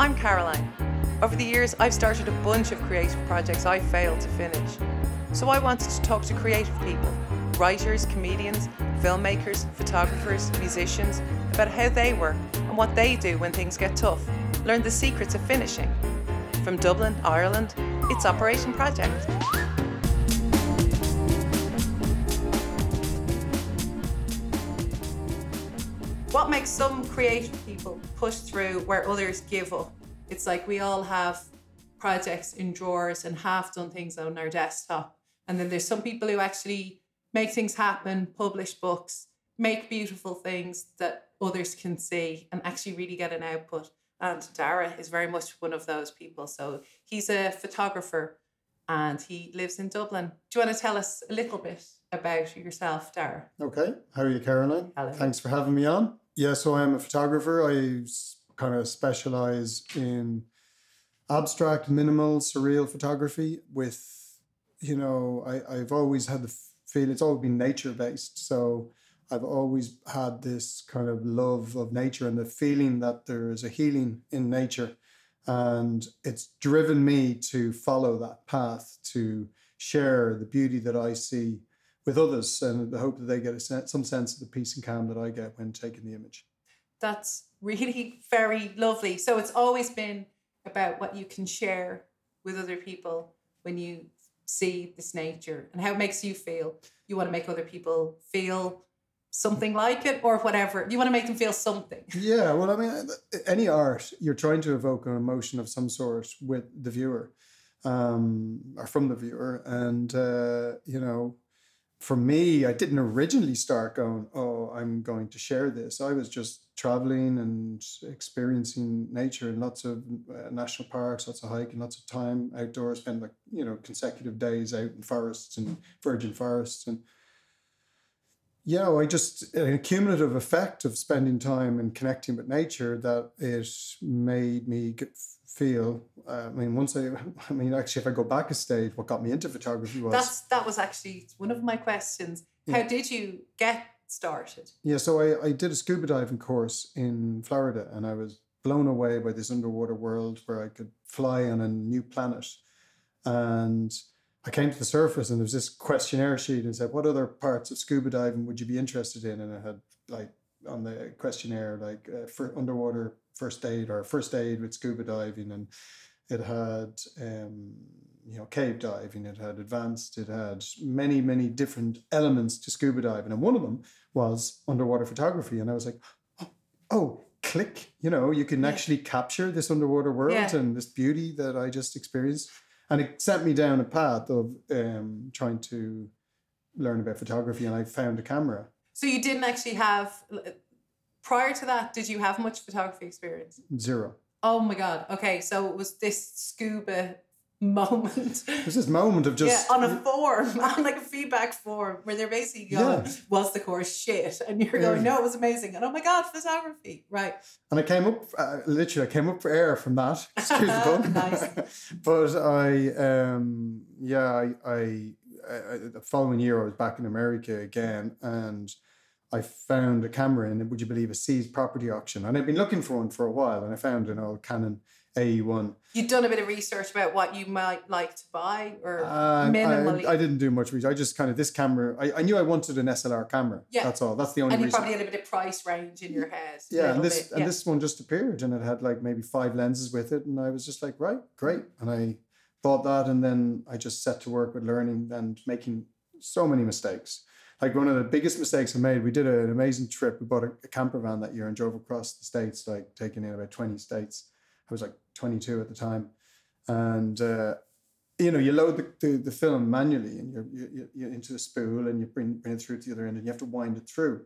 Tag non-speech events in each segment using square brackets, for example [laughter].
I'm Caroline. Over the years, I've started a bunch of creative projects I failed to finish. So I wanted to talk to creative people writers, comedians, filmmakers, photographers, musicians about how they work and what they do when things get tough. Learn the secrets of finishing. From Dublin, Ireland, it's Operation Project. What makes some creative people push through where others give up? It's like we all have projects in drawers and half done things on our desktop. And then there's some people who actually make things happen, publish books, make beautiful things that others can see and actually really get an output. And Dara is very much one of those people. So he's a photographer and he lives in Dublin. Do you want to tell us a little bit about yourself, Dara? Okay. How are you, Caroline? Hello. Thanks for having me on. Yeah, so I'm a photographer. I kind of specialize in abstract, minimal, surreal photography with, you know, I, I've always had the feel it's always been nature based. So I've always had this kind of love of nature and the feeling that there is a healing in nature. And it's driven me to follow that path, to share the beauty that I see with others and the hope that they get a sense, some sense of the peace and calm that I get when taking the image. That's really very lovely. So it's always been about what you can share with other people when you see this nature and how it makes you feel. You want to make other people feel something like it or whatever. You want to make them feel something. [laughs] Yeah, well, I mean, any art, you're trying to evoke an emotion of some sort with the viewer um, or from the viewer. And, uh, you know, for me, I didn't originally start going, oh, I'm going to share this. I was just traveling and experiencing nature in lots of uh, national parks, lots of hiking, lots of time outdoors, spend like, you know, consecutive days out in forests and virgin forests. And, yeah, I just, a cumulative effect of spending time and connecting with nature that it made me get, feel. Uh, I mean, once I, [laughs] I mean, actually, if I go back a stage, what got me into photography was That's that was actually one of my questions. How did you get started? Yeah, so I, I did a scuba diving course in Florida and I was blown away by this underwater world where I could fly on a new planet. And I came to the surface and there was this questionnaire sheet and said, What other parts of scuba diving would you be interested in? And I had like on the questionnaire, like uh, for underwater first aid or first aid with scuba diving. And it had, um, you know, cave diving, it had advanced, it had many, many different elements to scuba diving. And one of them was underwater photography. And I was like, oh, oh click, you know, you can Yeah. actually capture this underwater world Yeah. and this beauty that I just experienced. And it sent me down a path of um, trying to learn about photography. And I found a camera. So you didn't actually have prior to that, did you have much photography experience? Zero. Oh my god. Okay, so it was this scuba moment. [laughs] It was this moment of just yeah, on a form, [laughs] on like a feedback form, where they're basically going, Yeah. "Was the course shit?" And you're going, "No, it was amazing." And oh my god, photography, right? And I came up, uh, literally, I came up for air from that. [laughs] Excuse the pun. Nice. but I, um, yeah, I, I, I, the following year I was back in America again, and I found a camera in, would you believe, a seized property auction, and I'd been looking for one for a while, and I found an old Canon AE1. You'd done a bit of research about what you might like to buy, or Uh, minimally. I, I didn't do much research. I just kind of this camera. I, I knew I wanted an SLR camera. Yeah. that's all. That's the only and you reason. probably had a bit of price range in your head. yeah, and this and this one just appeared, and it had like maybe five lenses with it, and I was just like, right, great, and I bought that, and then I just set to work with learning and making so many mistakes. Like one of the biggest mistakes I made, we did an amazing trip. We bought a, a camper van that year and drove across the states, like taking in about twenty states. I was like twenty two at the time, and. Uh, you know, you load the, the, the film manually and you're, you you're into a spool and you bring, bring it through to the other end and you have to wind it through.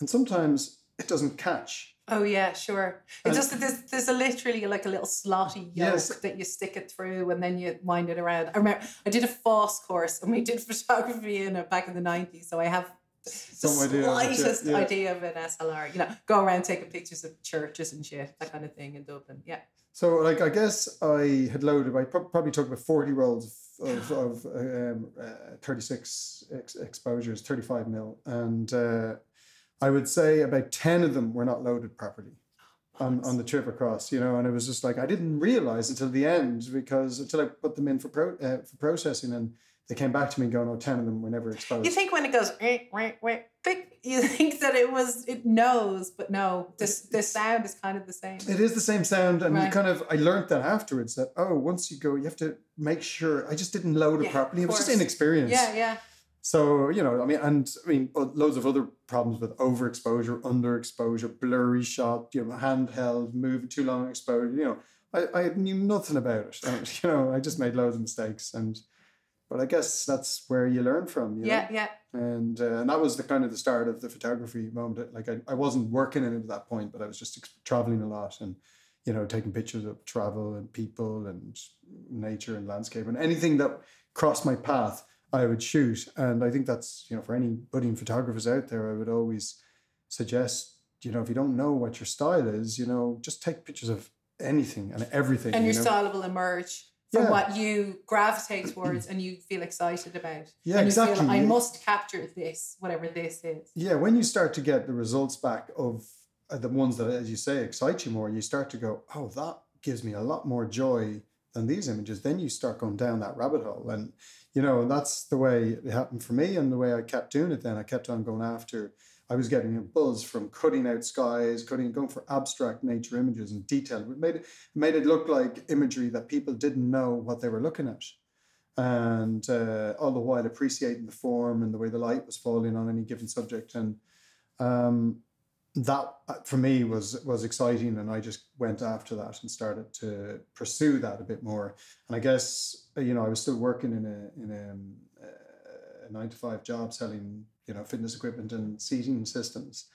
And sometimes it doesn't catch. Oh yeah, sure. It's just that there's there's a literally like a little slotty yoke Yes. that you stick it through and then you wind it around. I remember I did a FÁS course and we did [laughs] photography in it back in the nineties, so I have the idea of it, yeah, slightest yeah. idea of an SLR. You know, go around taking pictures of churches and shit, that kind of thing in Dublin. Yeah. So, like, I guess I had loaded, I probably took about 40 rolls of, of, of um, uh, 36 ex- exposures, 35 mil. And uh, I would say about 10 of them were not loaded properly. on, on the trip across, you know, and it was just like I didn't realize until the end because until I put them in for pro, uh, for processing and they came back to me going, "Oh, 10 of them were never exposed." You think when it goes, eh, eh, eh, tick, you think that it was it knows, but no, this the sound is kind of the same. It is the same sound, and you kind of I learned that afterwards that oh, once you go, you have to make sure. I just didn't load it Yeah, properly. It was just inexperience. Yeah, yeah. So you know, I mean, and I mean, loads of other problems with overexposure, underexposure, blurry shot, you know, handheld, moving too long exposure. You know, I, I knew nothing about it. [laughs] And, you know, I just made loads of mistakes, and but I guess that's where you learn from. You Yeah, know? yeah. and uh, and that was the kind of the start of the photography moment. Like I, I wasn't working in it at that point, but I was just ex- traveling a lot and you know taking pictures of travel and people and nature and landscape and anything that crossed my path, I would shoot. And I think that's you know for any budding photographers out there, I would always suggest you know if you don't know what your style is, you know just take pictures of anything and everything. And you your know? style will emerge from Yeah. what you gravitate towards and you feel excited about. Yeah, and you exactly. Feel, I must capture this, whatever this is. Yeah, when you start to get the results back of uh, the ones that, as you say, excite you more, you start to go, oh, that gives me a lot more joy than these images. Then you start going down that rabbit hole. And, you know, that's the way it happened for me and the way I kept doing it then. I kept on going after, I was getting a buzz from cutting out skies, cutting, going for abstract nature images and detail. It made it, made it look like imagery that people didn't know what they were looking at and uh, all the while appreciating the form and the way the light was falling on any given subject and um, that uh, for me was was exciting and I just went after that and started to pursue that a bit more and I guess you know I was still working in a in a, um, a nine to five job selling you know fitness equipment and seating systems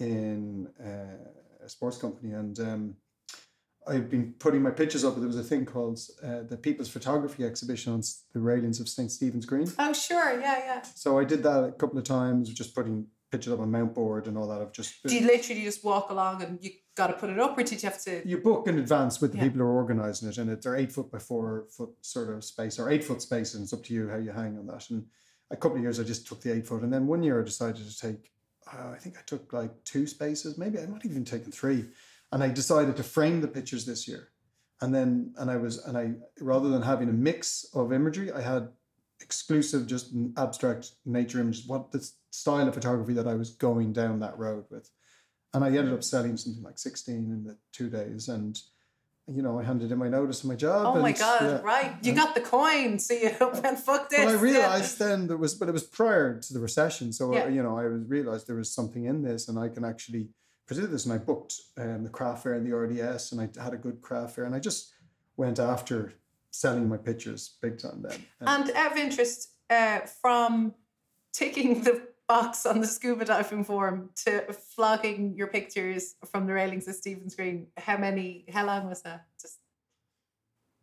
in uh, a sports company and um, I've been putting my pictures up. But There was a thing called uh, the People's Photography Exhibition on the railings of St. Stephen's Green. Oh, sure. Yeah, yeah. So I did that a couple of times, just putting pictures up on mount board and all that. Of just Do you literally just walk along and you got to put it up, or did you have to? you book in advance with the Yeah. people who are organising it, and it's they're eight foot by four foot sort of space or eight foot space, and it's up to you how you hang on that. And a couple of years I just took the eight foot, and then one year I decided to take. Uh, I think I took like two spaces, maybe I might have even taken three, and I decided to frame the pictures this year. And then, and I was, and I rather than having a mix of imagery, I had exclusive, just abstract nature images. What the s- style of photography that I was going down that road with, and I ended up selling something like sixteen in the two days, and you know I handed in my notice of my job. Oh my and, God! yeah. Right, you got the coin, so you [laughs] went fuck this. But I yeah. realized then there was, but it was prior to the recession. So, Yeah. you know, I realized there was something in this and I can actually pursue this. And I booked um, the craft fair and the RDS and I had a good craft fair and I just went after selling my pictures big time then. And And out of interest, uh, from taking the box on the scuba diving form to flogging your pictures from the railings of Stephen's Green, how many? How long was that? Just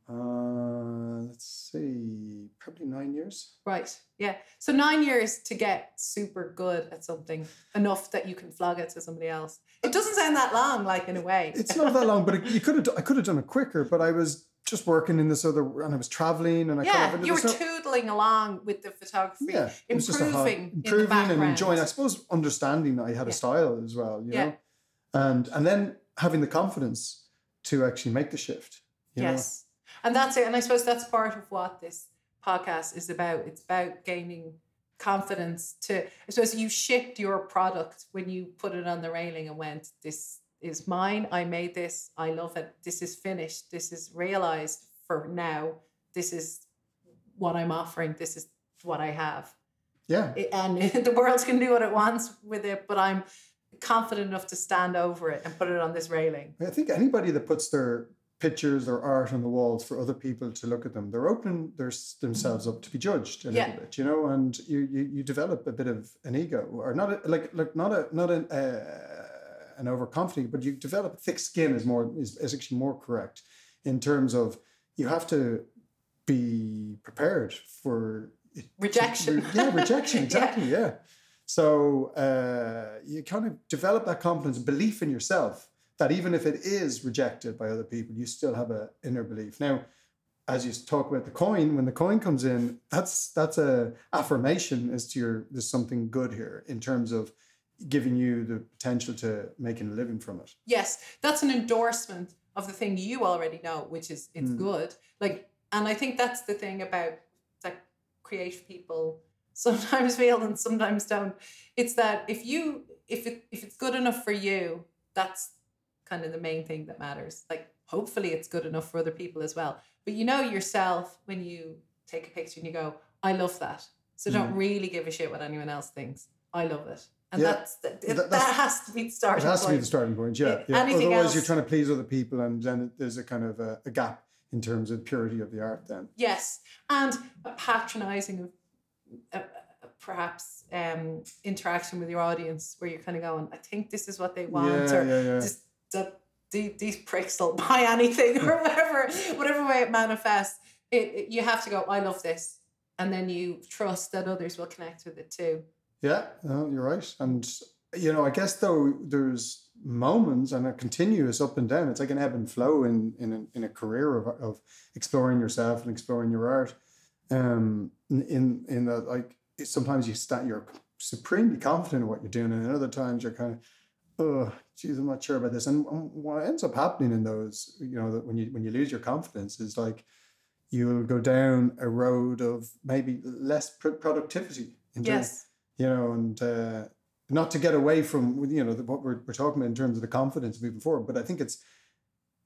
uh, let's see, probably nine years. right, yeah. So nine years to get super good at something enough that you can flog it to somebody else. It doesn't sound that long, like in a way. It's not that long, but it, you could have, I could have done it quicker, but I was just working in this other, and I was traveling and I yeah, kind of, you were no- toodling along with the photography, yeah, it was just a hobby. improving, in the improving and enjoying. I suppose understanding that I had Yeah. a style as well, you Yeah. know, and and then having the confidence to actually make the shift. You yes. And that's it. And I suppose that's part of what this podcast is about. It's about gaining confidence to, I suppose you shipped your product when you put it on the railing and went, this is mine. I made this. I love it. This is finished. This is realized for now. This is what I'm offering. This is what I have. Yeah, It- and [laughs] the world can do what it wants with it, but I'm confident enough to stand over it and put it on this railing. I think anybody that puts their pictures or art on the walls for other people to look at them, they're opening their, themselves up to be judged a Yeah. little bit, you know, and you, you you develop a bit of an ego, or not a, like like not a not an uh, an overconfident, but you develop thick skin is more is, is actually more correct in terms of you have to be prepared for Rejection. [laughs] yeah, rejection, [laughs] Yeah. exactly. yeah. So uh, you kind of develop that confidence, belief in yourself that even if it is rejected by other people, you still have an inner belief. Now, as you talk about the coin, when the coin comes in, that's that's a affirmation as to your there's something good here in terms of giving you the potential to making a living from it. Yes, that's an endorsement of the thing you already know, which is it's Mm. good. Like, and I think that's the thing about that creative people [laughs] sometimes feel and sometimes don't. It's that if you if it if it's good enough for you, that's kind of the main thing that matters. Like, hopefully, it's good enough for other people as well. But you know yourself when you take a picture and you go, "I love that," so don't really give a shit what anyone else thinks. I love it. And. Yeah. that's, that, That- that, that's- has to be the It starting has to be point. the starting point, yeah. Yeah, yeah. anything Otherwise, you're trying to please other people, and then there's a kind of a, a gap in terms of purity of the art. Then, Yes, and a patronizing of uh, perhaps um, interaction with your audience, where you're kind of going, "I think this is what they want," yeah, or just the, the, these pricks will [laughs] buy anything, or whatever, whatever way it manifests. It, it- you have to go, "I love this," and then you trust that others will connect with it too. Yeah, you're right. And you know, I guess though there's moments and a continuous up and down. It's like an ebb and flow in in a, in a career of of exploring yourself and exploring your art. Um, in in that like sometimes you stand you're supremely confident in what you're doing, and other times you're kind of, oh, geez, I'm not sure about this. And what ends up happening in those, you know, that when you when you lose your confidence is like you'll go down a road of maybe less pr- productivity. Yes, you know, and uh, not to get away from you know the, what we're, we're talking about in terms of the confidence moving forward, but I think it's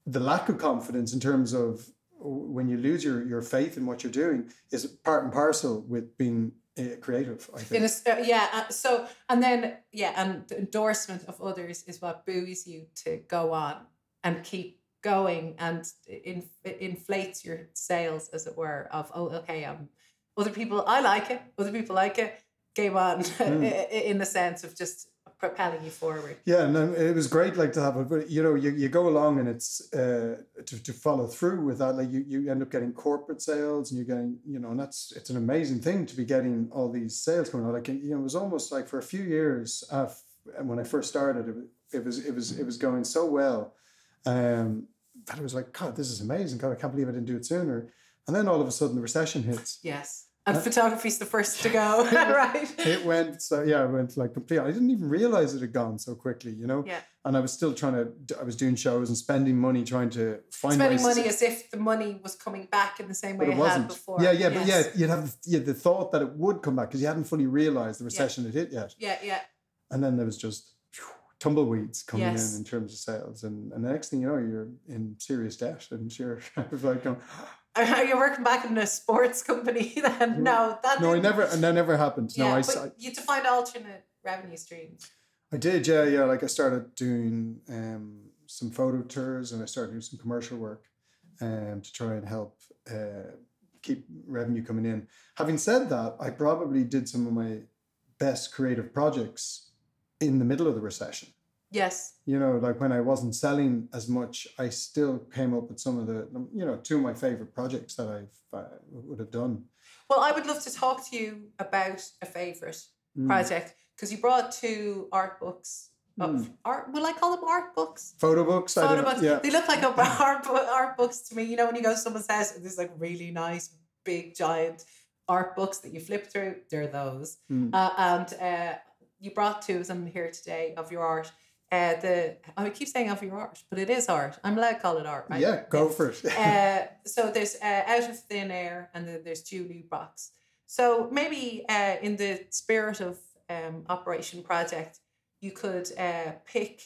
the lack of confidence in terms of when you lose your your faith in what you're doing is part and parcel with being uh, creative. I think. a, uh, yeah. Uh, so and then yeah, and the endorsement of others is what buoys you to go on and keep going and in, it inflates your sails, as it were. Of oh, okay, um, other people I like it, other people like it. Game on, [laughs] Hmm. in the sense of just propelling you forward. Yeah, and then it was great, like to have it, but you know, you, you go along and it's uh, to, to follow through with that. Like you, you end up getting corporate sales, and you're getting, you know, and that's it's an amazing thing to be getting all these sales coming out. Like you know, it was almost like for a few years uh, when I first started, it was it was it was it was going so well, um, that it was like, God, this is amazing. God, I can't believe I didn't do it sooner. And then all of a sudden, the recession hits. Yes, and photography's the first to go, [laughs] right? It went so yeah, it went like complete. I didn't even realize it had gone so quickly, you know. Yeah. And I was still trying to. I was doing shows and spending money trying to find Spending money as if the money was coming back in the same way but it, it had wasn't. before. Yeah, yeah, but yeah, you'd have you the thought that it would come back because you hadn't fully realized the recession had hit yet, yeah, yeah. and then there was just tumbleweeds coming Yes. in in terms of sales, and and the next thing you know, you're in serious debt, and you're kind [laughs] of like, going, Are you working back in a sports company [laughs] then? No, that no, I never, and that never happened. No, I, but I you to find alternate revenue streams. I did, yeah, yeah. Like I started doing um, some photo tours and I started doing some commercial work um, to try and help uh, keep revenue coming in. Having said that, I probably did some of my best creative projects in the middle of the recession. Yes. You know, like when I wasn't selling as much, I still came up with some of the, you know, two of my favorite projects that I've uh, would have done. Well, I would love to talk to you about a favorite Mm. project because you brought two art books. Of Mm. art, will I call them art books? Photo books. I Photo books. Yeah. They look like [laughs] art, art books to me. You know, when you go to someone's house and there's like really nice, big, giant art books that you flip through, they're those. Mm. Uh, and uh, you brought two of them here today of your art. Uh, the I keep saying of your art, but it is art. I'm allowed to call it art, right? Yeah, go for it. [laughs] uh, so there's uh, Out of Thin Air and then there's Jewelry Box. So maybe uh, in the spirit of um, Operation Project, you could uh, pick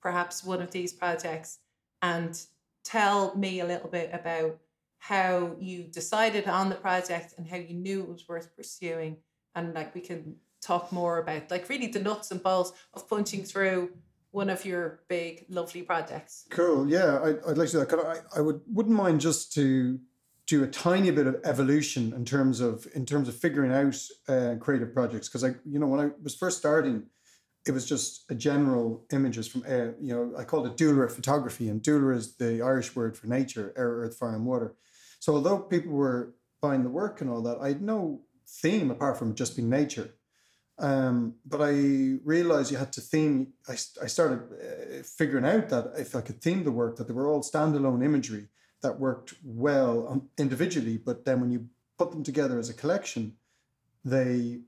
perhaps one of these projects and tell me a little bit about how you decided on the project and how you knew it was worth pursuing. And like we can talk more about like really the nuts and bolts of punching through one of your big lovely projects. Cool. Yeah, I, I'd like to do that. I, I would wouldn't mind just to do a tiny bit of evolution in terms of in terms of figuring out uh, creative projects because I you know when I was first starting, it was just a general images from uh, you know I called it Dooler photography and Dooler is the Irish word for nature, air, earth, fire, and water. So although people were buying the work and all that, I had no theme apart from just being nature. Um, but I realized you had to theme. I, I started uh, figuring out that if I could theme the work, that they were all standalone imagery that worked well um, individually. But then when you put them together as a collection, they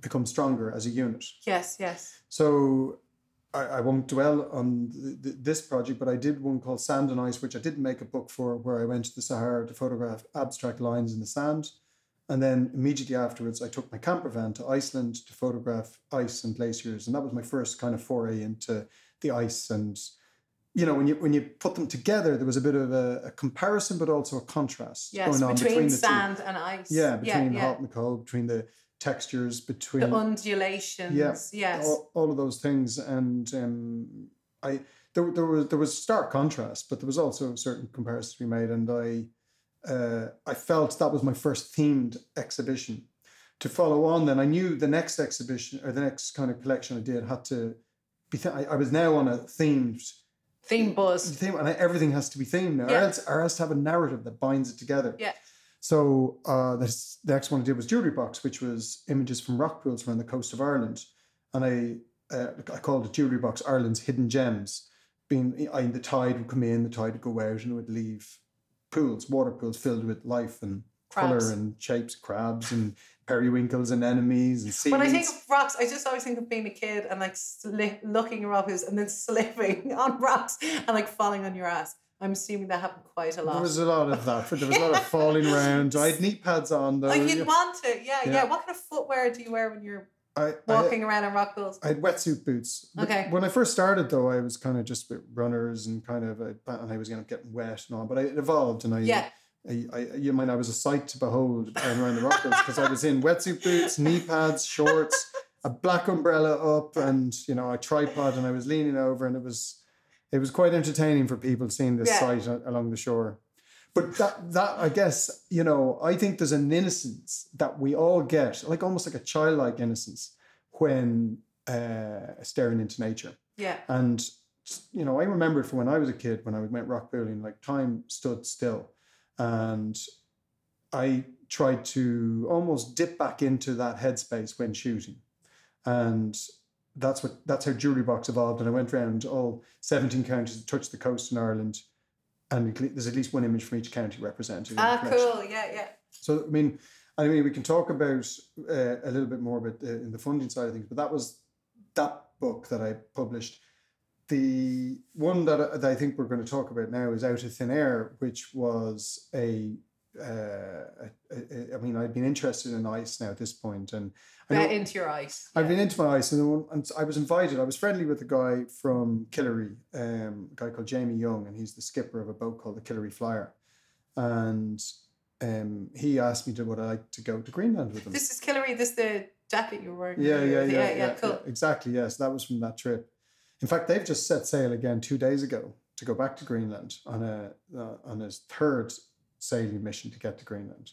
become stronger as a unit. Yes, yes. So I, I won't dwell on th- th- this project, but I did one called Sand and Ice, which I didn't make a book for, where I went to the Sahara to photograph abstract lines in the sand. And then immediately afterwards, I took my camper van to Iceland to photograph ice and glaciers. And that was my first kind of foray into the ice. And, you know, when you when you put them together, there was a bit of a, a comparison, but also a contrast Yes, going on between, between, the sand and ice. Yeah, between yeah, hot and cold, between the textures, between The undulations. Yeah. Yes. all, all of those things and um, i there, there was there was stark contrast but there was also certain comparisons to be made and i uh, i felt that was my first themed exhibition to follow on then i knew the next exhibition or the next kind of collection i did had to be th- I, I was now on a themed Theme buzz. theme and I, everything has to be themed now Yeah. or, else, or else to have a narrative that binds it together Yeah. so uh, this, the next one I did was Jewelry Box, which was images from rock pools around the coast of Ireland. And I uh, I called it Jewelry Box Ireland's Hidden Gems. Being I, the tide would come in, the tide would go out, and it would leave pools, water pools filled with life and Crabs. colour and shapes, crabs and periwinkles and anemones and seaweeds. When I think of rocks, I just always think of being a kid and like sli- looking rocks and then [laughs] slipping on rocks and like falling on your ass. I'm assuming that happened quite a lot. there was a lot of that. There was a lot of falling around. I had knee pads on though. Oh, like yeah. you'd want to, yeah, yeah, Yeah. What kind of footwear do you wear when you're I, I, walking around in rock pools? I had wetsuit boots. But Okay. When I first started, though, I was kind of just with runners and kind of, uh, and I was end up getting wet and all. But I, it evolved, and I, Yeah. I, I, you mind, I was a sight to behold around the rock because I was in wetsuit boots, knee pads, shorts, a black umbrella up, and you know, a tripod, and I was leaning over, and it was, it was quite entertaining for people seeing this Yeah. sight along the shore. But that, that I guess, you know, I think there's an innocence that we all get, like almost like a childlike innocence, when uh, staring into nature. Yeah. And you know, I remember from when I was a kid, when I went rock pooling, like time stood still, and I tried to almost dip back into that headspace when shooting, and that's what that's how Jewelry Box evolved. And I went around all seventeen counties, touched the coast in Ireland, and there's at least one image from each county represented. Ah, cool. Yeah, yeah. So I mean, I mean, we can talk about uh, a little bit more about uh, in the funding side of things, but that was that book that I published. The one that I, that I think we're going to talk about now is Out of Thin Air, which was a. Uh, a- a- I mean, I've been interested in ice now at this point, and I into your ice. I've Yeah. been into my ice, and, and I was invited. I was friendly with a guy from Killary, um, a guy called Jamie Young, and he's the skipper of a boat called the Killary Flyer. And um, he asked me to would I like to go to Greenland with him. This is Killary. This the jacket you're wearing. yeah, yeah, earlier. yeah, yeah, Cool. yeah, exactly. Yes, that was from that trip. In fact, they've just set sail again two days ago to go back to Greenland on a uh, on his third sailing mission to get to Greenland.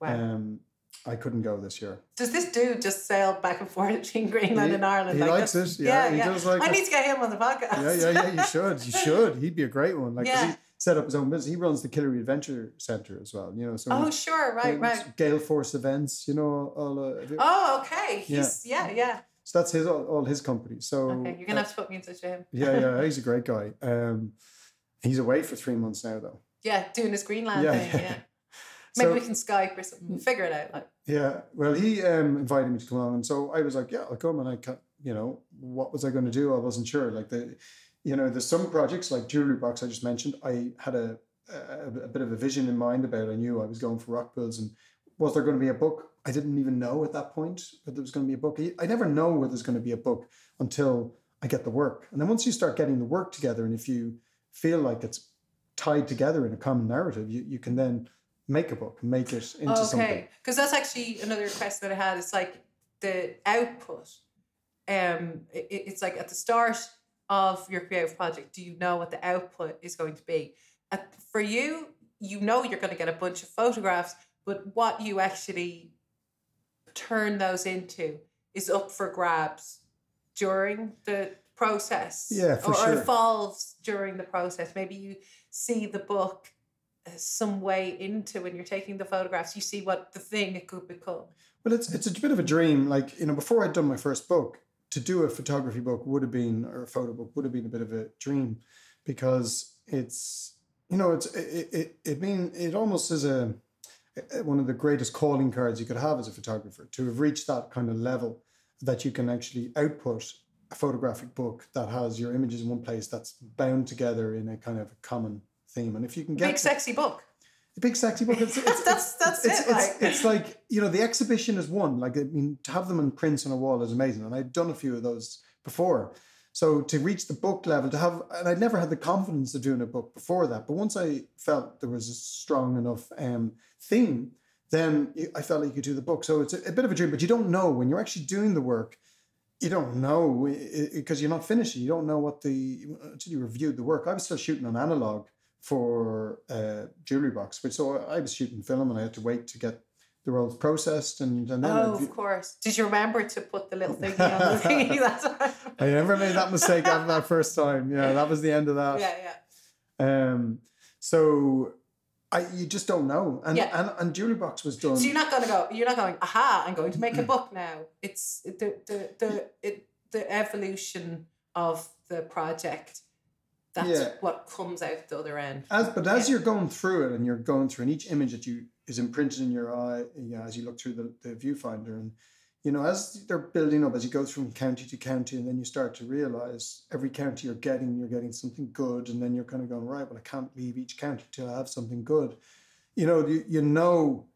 Wow. Um, I couldn't go this year. Does this dude just sail back and forth between Greenland He- and Ireland? he Like, likes that's- it. Yeah, he yeah. does like I it. need to get him on the podcast. yeah, yeah, yeah. You should. You [laughs] should. He'd be a great one. Like, Yeah. he set up his own business. He runs the Killary Adventure Center as well. You know, so oh, he- sure. Right, right. Gaelforce events. You know, all. Uh. Oh, okay. He's yeah, yeah. So that's his all, all his company. So Okay, you're gonna have to put me in touch with him. yeah, yeah. He's a [laughs] great guy. Um, he's away for three months now, though. Yeah, doing his Greenland Yeah, thing. yeah. Yeah. [laughs] Maybe So- we can Skype or something. Figure it out. Like, Yeah, well, he um, invited me to come along, and so I was like, "Yeah, I'll come." And I, ca- you know, what was I going to do? I wasn't sure. Like the, you know, there's some projects like Jewelry Box I just mentioned. I had a, a a bit of a vision in mind about. I knew I was going for rock pools, and was there going to be a book? I didn't even know at that point that there was going to be a book. I- I never know whether there's going to be a book until I get the work, and then once you start getting the work together, and if you feel like it's tied together in a common narrative, you, you can then make a book, make it into something. okay, because that's actually another request that I had. It's like the output. Um, it, it's like at the start of your creative project, do you know what the output is going to be? At, for you, you know you're going to get a bunch of photographs, but what you actually turn those into is up for grabs during the process. Yeah, for or, or evolves during the process. Maybe you see the book uh, some way into when you're taking the photographs, you see what the thing it could become. Well, it's it's a bit of a dream. Like you know, before I'd done my first book, to do a photography book would have been or a photo book would have been a bit of a dream, because it's you know it's it it, it mean it almost is a one of the greatest calling cards you could have as a photographer to have reached that kind of level that you can actually output a photographic book that has your images in one place that's bound together in a kind of a common theme. And if you can get a Big to- sexy book. a big sexy book. It's, [laughs] it's, That's- that's it's, it, It's, like. it's like you know the exhibition is one. Like I mean, to have them in prints on a wall is amazing, and I'd done a few of those before. So to reach the book level, to have, and I'd never had the confidence of doing a book before that. But once I felt there was a strong enough um, theme, then I felt like you could do the book. So it's a, a bit of a dream, but you don't know when you're actually doing the work. You don't know because you're not finishing. You don't know what the until you reviewed the work. I was still shooting on analog for uh, jewelry box, which so I was shooting film and I had to wait to get the rolls processed and and then Oh, view- of course. Did you remember to put the little thingy on the thingy? That's I never made that mistake after that first time. Yeah, that was the end of that. yeah, yeah. Um, so I you just don't know, and Yeah. and and jewelry box was done. So you're not going to go. You're not going. Aha! I'm going to make a book now. It's the the the it, the evolution of the project. That's Yeah. what comes out the other end. As but as Yeah. you're going through it and you're going through, and each image that you is imprinted in your eye, you know, as you look through the, the viewfinder, and you know, as they're building up, as you go from county to county, and then you start to realize every county you're getting, you're getting something good, and then you're kind of going right. Well, I can't leave each county till I have something good. You know, you, you know,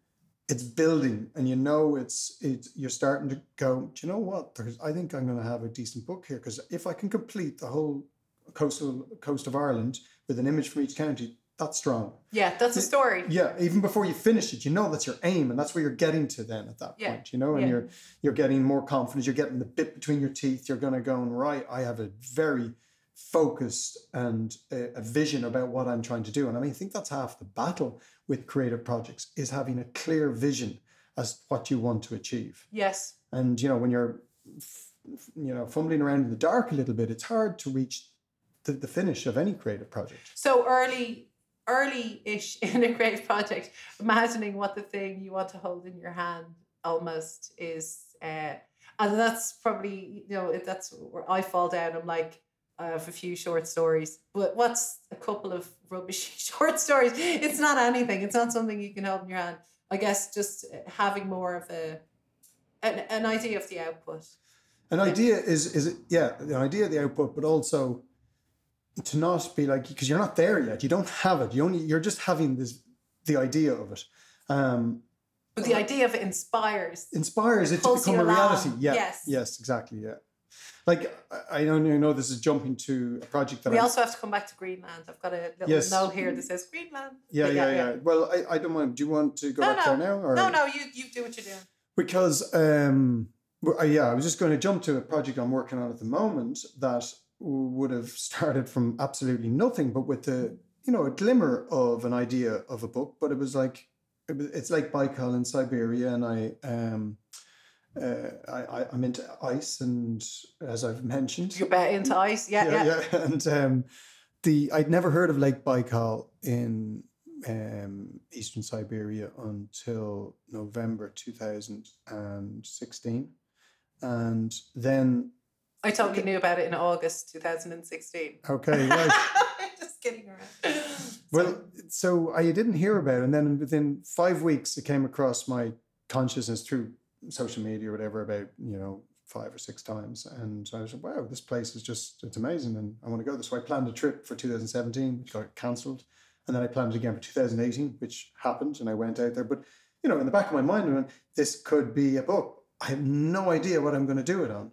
it's building, and you know it's it's you're starting to go. Do you know what? There's, I think I'm going to have a decent book here because if I can complete the whole coastal coast of Ireland with an image from each county, that's strong. Yeah, that's a story. Yeah, even before you finish it, you know that's your aim, and that's where you're getting to then at that Yeah, point. You know, and yeah. you're you're getting more confidence. You're getting the bit between your teeth. You're going to go and right. I have a very focused and a, a vision about what I'm trying to do, and I mean, I think that's half the battle with creative projects is having a clear vision as what you want to achieve. Yes. And you know, when you're you know fumbling around in the dark a little bit, it's hard to reach the, the finish of any creative project. So early, early-ish in a great project, imagining what the thing you want to hold in your hand almost is, uh, and that's probably you know that's where I fall down. I'm like. I have a few short stories, but what's a couple of rubbish [laughs] short stories? It's not anything. It's not something you can hold in your hand. I guess just having more of a an, an idea of the output. An idea is is it yeah, the idea of the output, but also to not be like because you're not there yet. You don't have it. You only you're just having this the idea of it. Um, But the idea of it inspires. inspires it to become a reality. Yeah. Yes. Yes. Exactly. Yeah. Like I don't know this is jumping to a project that We I also have to come back to Greenland. I've got a little Yes. note here that says Greenland. yeah, But yeah, yeah, Well, I, I don't mind. Do you want to go No, back no. there now? Or? No, no, you you do what you're doing. because um uh, yeah i was just going to jump to a project i'm working on at the moment that would have started from absolutely nothing but with the you know a glimmer of an idea of a book but it was like it was, it's like baikal in siberia and i um uh, I, I, I'm into ice, and as I've mentioned, You're bet into ice. Yeah, yeah. yeah. [laughs] And um, the I'd never heard of Lake Baikal in um, eastern Siberia until November 2016, and then I told totally knew about it in August 2016. okay, [laughs] right. Just kidding around. well, so I didn't hear about it, and then within five weeks, it came across my consciousness through social media or whatever about you know five or six times and i was like wow this place is just it's amazing and i want to go there so i planned a trip for 2017 which got cancelled and then i planned it again for 2018 which happened and i went out there but you know in the back of my mind I went, this could be a book i have no idea what i'm going to do it on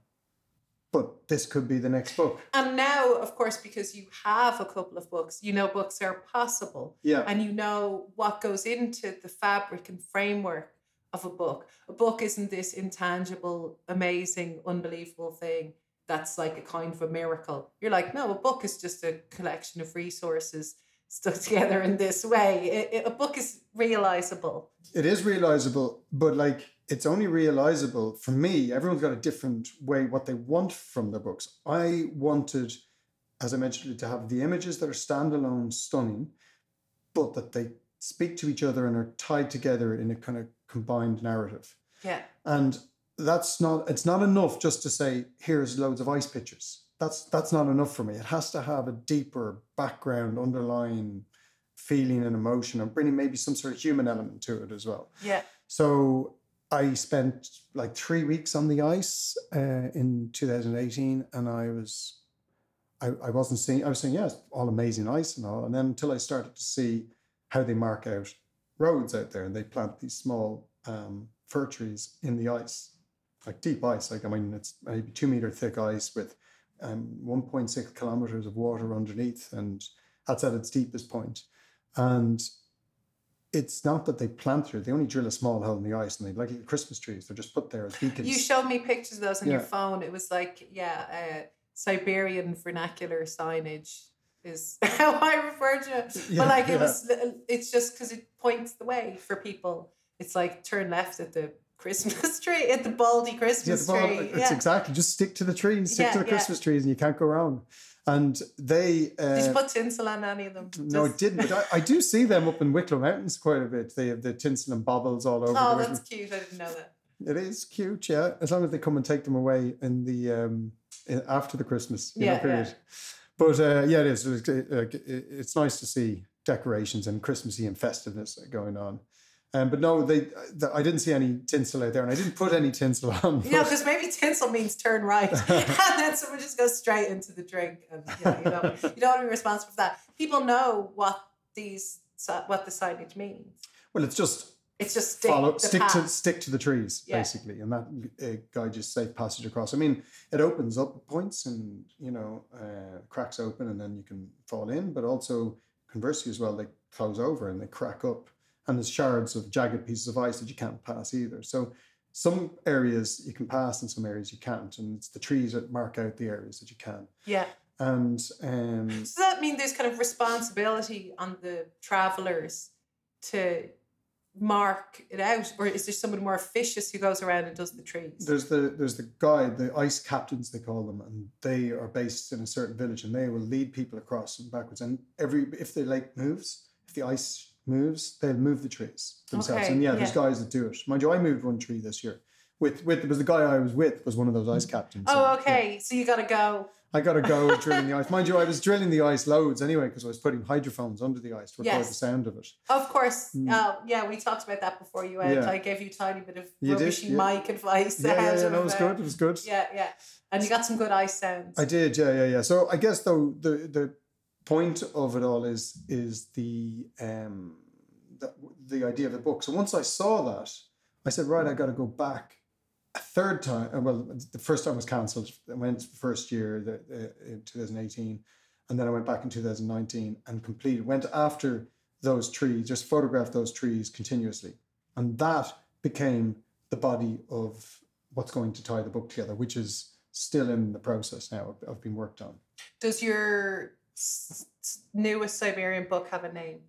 but this could be the next book and now, of course, because you have a couple of books, you know books are possible. yeah and you know what goes into the fabric and framework of a book. A book isn't this intangible, amazing, unbelievable thing that's like a kind of a miracle. You're like, no, a book is just a collection of resources stuck [laughs] together in this way. It- it- a book is realizable. It is realizable, but like it's only realizable for me. Everyone's got a different way what they want from their books. I wanted, as I mentioned, to have the images that are standalone, stunning, but that they speak to each other and are tied together in a kind of combined narrative. Yeah. And that's not it's not enough just to say here's loads of ice pictures. That's that's not enough for me. It has to have a deeper background, underlying feeling and emotion and bringing maybe some sort of human element to it as well. Yeah. So I spent like three weeks on the ice uh, in 2018, and I was, I, I wasn't seeing, I was saying, yes, all amazing ice and all. And then until I started to see how they mark out roads out there and they plant these small um, fir trees in the ice, like deep ice. Like, I mean, it's maybe two meter thick ice with um, 1.6 kilometers of water underneath, and that's at its deepest point. And it's not that they plant through; they only drill a small hole in the ice, and they like little Christmas trees. They're just put there as beacons. You showed me pictures of those on your phone. It was like, yeah, uh, Siberian vernacular signage is [laughs] how I refer to it. Yeah, but like it yeah. was, it's just because it points the way for people. It's like turn left at the [laughs] Christmas tree, at the baldy Yeah, Christmas the ball- tree. it's Yeah. exactly just stick to the trees, stick to the yeah. Christmas trees, and you can't go wrong. And they, uh, Did you put tinsel on any of them? no, it Just- didn't. But I, I do see them up in Wicklow Mountains quite a bit. They have the tinsel and baubles all over. Oh, the that's cute. I didn't know that. It is cute, yeah. As long as they come and take them away in the um in, after the Christmas you know, Yeah, yeah. period. But uh, yeah, it is. It's, uh, it's nice to see decorations and Christmassy and festiveness going on. Um, but no, they. The, I didn't see any tinsel out there, and I didn't put any tinsel on. [laughs] You know, because maybe tinsel means turn right, [laughs] [laughs] and then someone just goes straight into the drink, and you know, you don't, you don't want to be responsible for that. People know what these what the signage means. well, it's just It's just stick follow stick path. to stick to the trees Yeah. basically and that uh, guide you safe passage across i mean it opens up points and you know uh, cracks open and then you can fall in but also conversely as well they close over and they crack up and there's shards of jagged pieces of ice that you can't pass either so some areas you can pass and some areas you can't and it's the trees that mark out the areas that you can Yeah. and [laughs] um Does that mean there's kind of responsibility on the travelers to mark it out, or is there someone more officious who goes around and does the trees? There's the there's the guide, the ice captains they call them, and they are based in a certain village, and they will lead people across and backwards. And every if the lake moves, if the ice moves, they'll move the trees themselves. Okay, and yeah, there's yeah. guys that do it. Mind you, I moved one tree this year. With with it was the guy I was with was one of those ice captains. oh, yeah, okay. So you got to go. I got to go [laughs] drilling the ice. Mind you, I was drilling the ice loads anyway because I was putting hydrophones under the ice to record Yes. the sound of it. Of course. Mm. Uh, yeah, we talked about that before you went. Yeah. I gave you a tiny bit of You rubbishy yeah. mic advice. Yeah, yeah, yeah, [laughs] no, it was good. It was good. Yeah, yeah. And you got some good ice sounds. I did, yeah, yeah, yeah. So I guess though the the point of it all is is the um the, the idea of the book. So once I saw that, I said, right, I got to go back a third time. uh, Well, the first time was cancelled. I went first year the, uh, in 2018, and then I went back in 2019 and completed. Went after those trees, just photographed those trees continuously, and that became the body of what's going to tie the book together, which is still in the process now of, of being worked on. Does your newest Siberian book have a name?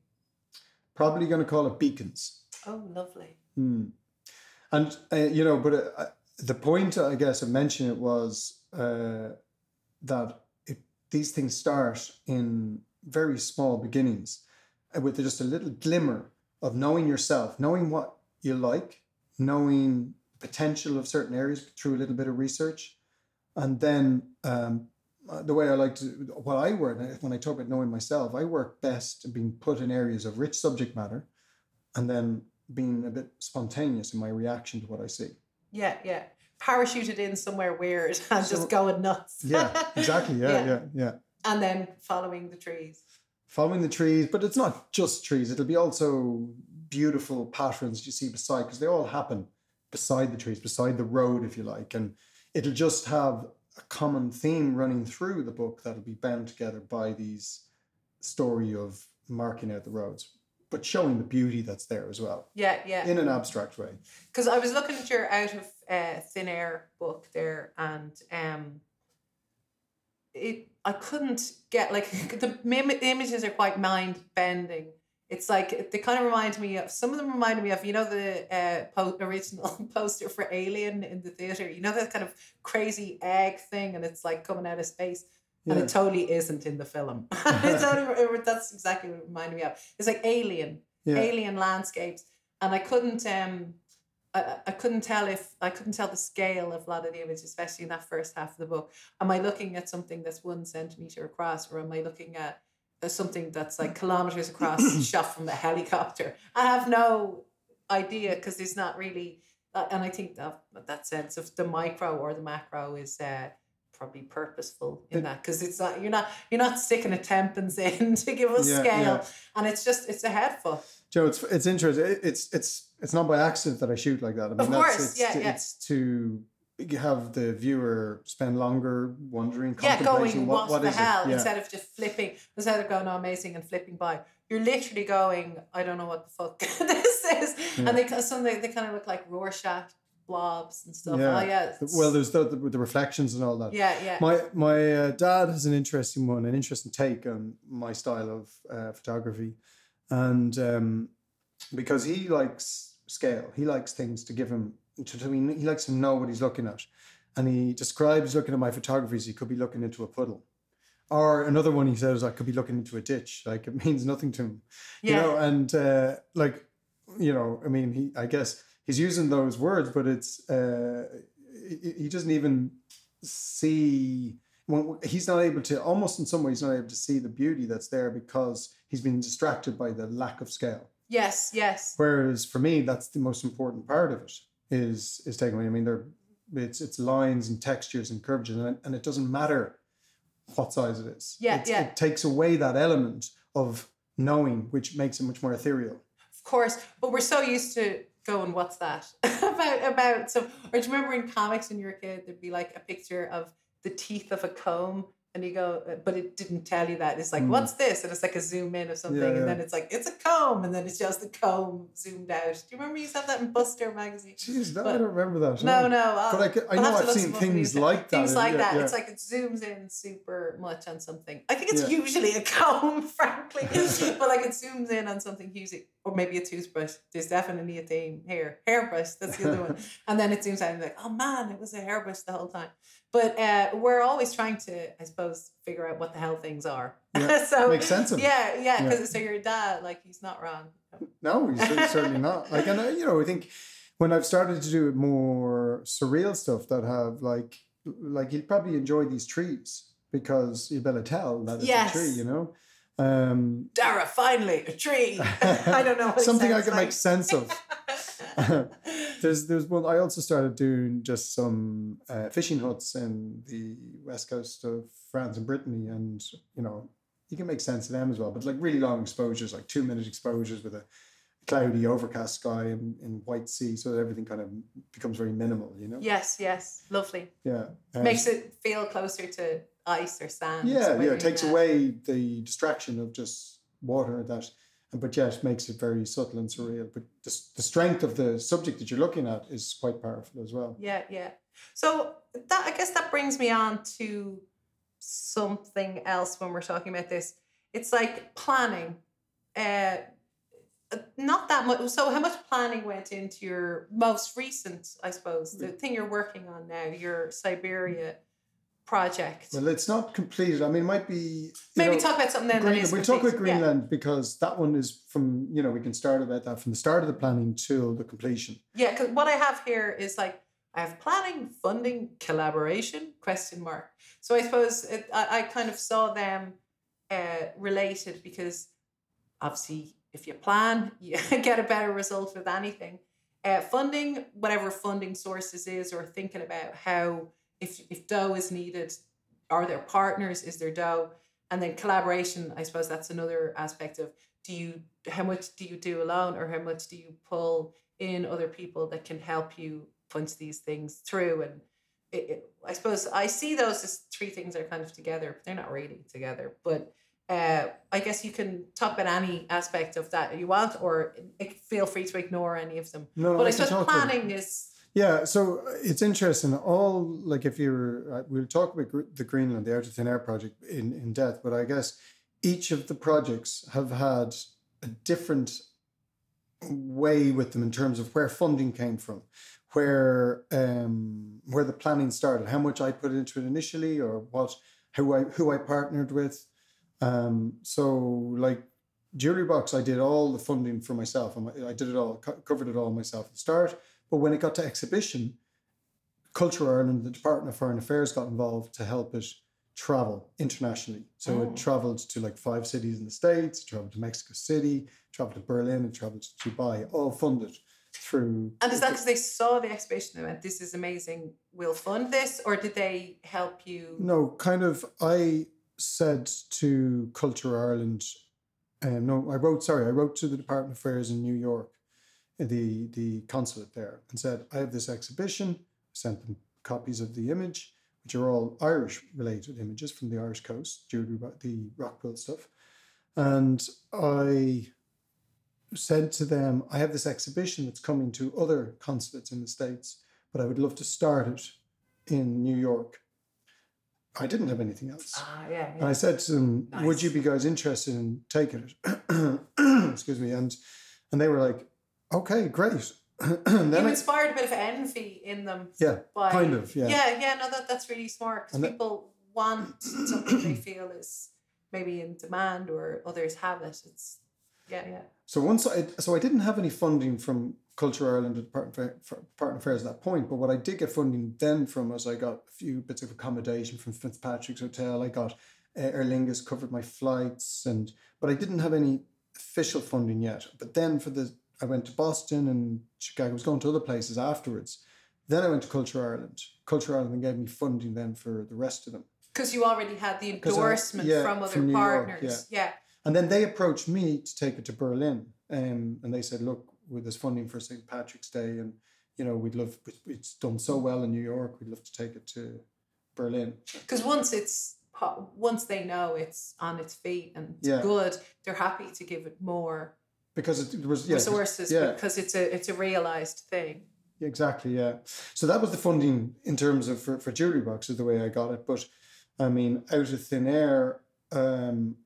Probably going to call it Beacons. Oh, lovely. Hmm. And uh, you know, but uh, uh, the point I guess of mentioning it was uh, that it, these things start in very small beginnings, uh, with just a little glimmer of knowing yourself, knowing what you like, knowing potential of certain areas through a little bit of research, and then um, Uh, the way I like to, what I work when I talk about knowing myself, I work best in being put in areas of rich subject matter, and then being a bit spontaneous in my reaction to what I see. Yeah, yeah. Parachuted in somewhere weird [laughs] and So- just going nuts. Yeah, [laughs] exactly. Yeah, Yeah. yeah, yeah, And then following the trees. Following the trees, but it's not just trees. It'll be also beautiful patterns you see beside, because they all happen beside the trees, beside the road, if you like, and it'll just have a common theme running through the book that'll be bound together by these story of marking out the roads, but showing the beauty that's there as well Yeah, yeah. in an abstract way. Because I was looking at your out of uh, thin air book there, and um, it I couldn't get like [laughs] the, the images are quite mind bending. It's like they kind of remind me of some of them remind me of you know the uh, po- original [laughs] poster for Alien in the theater. You know that kind of crazy egg thing, and it's like coming out of space. And it totally isn't in the film. [laughs] [laughs] It's totally- that's exactly what it reminded me of. It's like Alien, Yeah. alien landscapes and i couldn't um I, I couldn't tell if i couldn't tell the scale of a lot of the images especially in that first half of the book am i looking at something that's one centimeter across or am i looking at something that's like kilometers across, [clears throat] shot from a helicopter. I have no idea because it's not really. Uh, and I think that that sense of the micro or the macro is uh, probably purposeful in that because it's not you're not you're not sticking a tempens [laughs] in to give us Yeah, scale, yeah. and it's just it's a head foot. Joe, it's it's interesting. It's it's it's not by accident that I shoot like that. I mean, Of that's, course, it's, yeah, to, yeah. it's to have the viewer spend longer wondering, Yeah, contemplating going what, what, what the hell? Yeah. instead of just flipping instead of going oh, amazing and flipping by. You're literally going, I don't know what the fuck [laughs] this is, Yeah. and they some they, they kind of look like Rorschach blobs and stuff. Yeah. Oh yeah, Well, there's the, the the reflections and all that. yeah, yeah. My my uh, dad has an interesting one, an interesting take on my style of uh, photography, and um, because he likes scale, he likes things to give him. To mean, he likes to know what he's looking at, and he describes looking at my photographies. He could be looking into a puddle, or another one he says I could be looking into a ditch. Like it [laughs] means nothing to him, yeah. you know. And uh, like you know, I mean, he I guess he's using those words, but it's uh, he, he doesn't even see when he's not able to almost in some ways not able to see the beauty that's there because he's been distracted by the lack of scale yes, yes. whereas for me that's the most important part of it is is taking away i mean there it's it's lines and textures and curvatures and, and it doesn't matter what size it is Yeah, It's- yeah. it takes away that element of knowing which makes it much more ethereal Of course, but we're so used to going, "What's that?" [laughs] about about so. Or do you remember in comics when you were a kid, there'd be like a picture of the teeth of a comb, and you go, uh, but it didn't tell you that. It's like, Mm. "What's this?" And it's like a zoom in of something, Yeah, and then it's like, "It's a comb," and then it's just the comb zoomed out. Do you remember you have that in Buster magazine? Jeez, no, I don't remember that No, no. I'll- but I, I know I've seen things like that Things like yeah, that. yeah. It's like it zooms in super much on something. I think it's Yeah. usually a comb, [laughs] frankly, [laughs] but like it zooms in on something huge, or maybe a toothbrush. There's definitely a theme here. Hairbrush, that's the other one. [laughs] And then it zooms out and like, oh man, it was a hairbrush the whole time. But uh, we're always trying to, I suppose, figure out what the hell things are. Yeah, [laughs] so makes sense of it. yeah, yeah, Yeah. because so your dad, like, he's not wrong. No, he's certainly not. Like, and uh, you know, I think when I've started to do more surreal stuff that have like, like he'll probably enjoy these trees because you better tell that it's Yes. a tree, you know. Um, Dara, finally, a tree. [laughs] I don't know. [laughs] Something I can like. make sense of. There's there's one. I also started doing just some uh, fishing huts in the west coast of France and Brittany, and you know you can make sense of them as well. But like really long exposures, like two minute exposures with a cloudy, overcast sky and in white sea, so that everything kind of becomes very minimal. You know. Yes, yes, lovely. Yeah. Uh, Makes it feel closer to ice or sand. Yeah, yeah. It takes that- away the distraction of just water that, but yet makes it very subtle and surreal. But the, the strength of the subject that you're looking at is quite powerful as well. Yeah, yeah. So that I guess that brings me on to something else when we're talking about this. It's like planning. Uh, uh, not that much. So, how much planning went into your most recent, I suppose, the thing you're working on now, your Siberia project? Well, it's not completed. I mean, it might be. Maybe know, talk about something then. Greenland. We'll talk about complete. Yeah. Greenland because that one is from, you know, we can start about that from the start of the planning till the completion. Yeah, because what I have here is like I have planning, funding, collaboration question mark. So I suppose it, I, I kind of saw them uh, related because obviously if you plan, [laughs] you get a better result with anything. Uh, funding, whatever funding sources is, or thinking about how if if dough is needed, are there partners? Is there dough? And then collaboration, I suppose that's another aspect of do you how much do you do alone or how much do you pull in other people that can help you punch these things through and it, it, I suppose I see those as three things are kind of together, but they're not really together. But uh, I guess you can talk about any aspect of that you want, or feel free to ignore any of them. No, But I can suppose planning is Yeah, so uh, it's interesting. All like if you're, uh, we'll talk about the Greenland, the Out of Thin Air project in in depth, but I guess each of the projects have had a different way with them in terms of where funding came from, where um where the planning started, how much I put into it initially, or what who I who I partnered with. Um, so like Jewelry Box, I did all the funding for myself, I did it all, co- covered it all myself at the start. But when it got to exhibition, Culture Ireland, the Department of Foreign Affairs got involved to help it travel internationally. So Oh. it traveled to like five cities in the States, it traveled to Mexico City, traveled to Berlin, and traveled to Dubai, all funded through. And is that because they saw the exhibition and went, this is amazing, we'll fund this? Or did they help you? No, kind of. I said to Culture Ireland, um, no, I wrote, sorry, I wrote to the Department of Affairs in New York, the, the consulate there, and said, I have this exhibition, sent them copies of the image, which are all Irish related images from the Irish coast, due to the Rockville stuff. And I said to them, I have this exhibition that's coming to other consulates in the States, but I would love to start it in New York. I didn't have anything else. Ah, yeah. And I said to them, Would you be guys interested in taking it? [coughs] Excuse me. And and they were like, Okay, great. and [clears throat] then you inspired a bit of envy in them. yeah, By, kind of, yeah. Yeah, yeah, no, that, that's really smart because And people want something they feel is maybe in demand or others have it. It's, yeah, yeah. So once I so I didn't have any funding from Culture Ireland or Department of Department of Affairs at that point, but what I did get funding then from was I got a few bits of accommodation from Fitzpatrick's Hotel. I got uh, Aer Lingus covered my flights, and but I didn't have any official funding yet. But then for the I went to Boston and Chicago. I was going to other places afterwards. Then I went to Culture Ireland. Culture Ireland gave me funding then for the rest of them. Because you already had the 'Cause I- endorsement yeah, from other from New York, partners. yeah. And then they approached me to take it to Berlin. Um, and they said, look, with this funding for St. Patrick's Day, and, you know, we'd love, it's done so well in New York, we'd love to take it to Berlin. Because once it's once they know it's on its feet and it's Yeah. good, they're happy to give it more Because it, was, yeah, resources yeah. because it's a it's a realized thing. exactly, yeah. So that was the funding in terms of for, for Jewelry Box, is the way I got it. But I mean, out of thin air, um,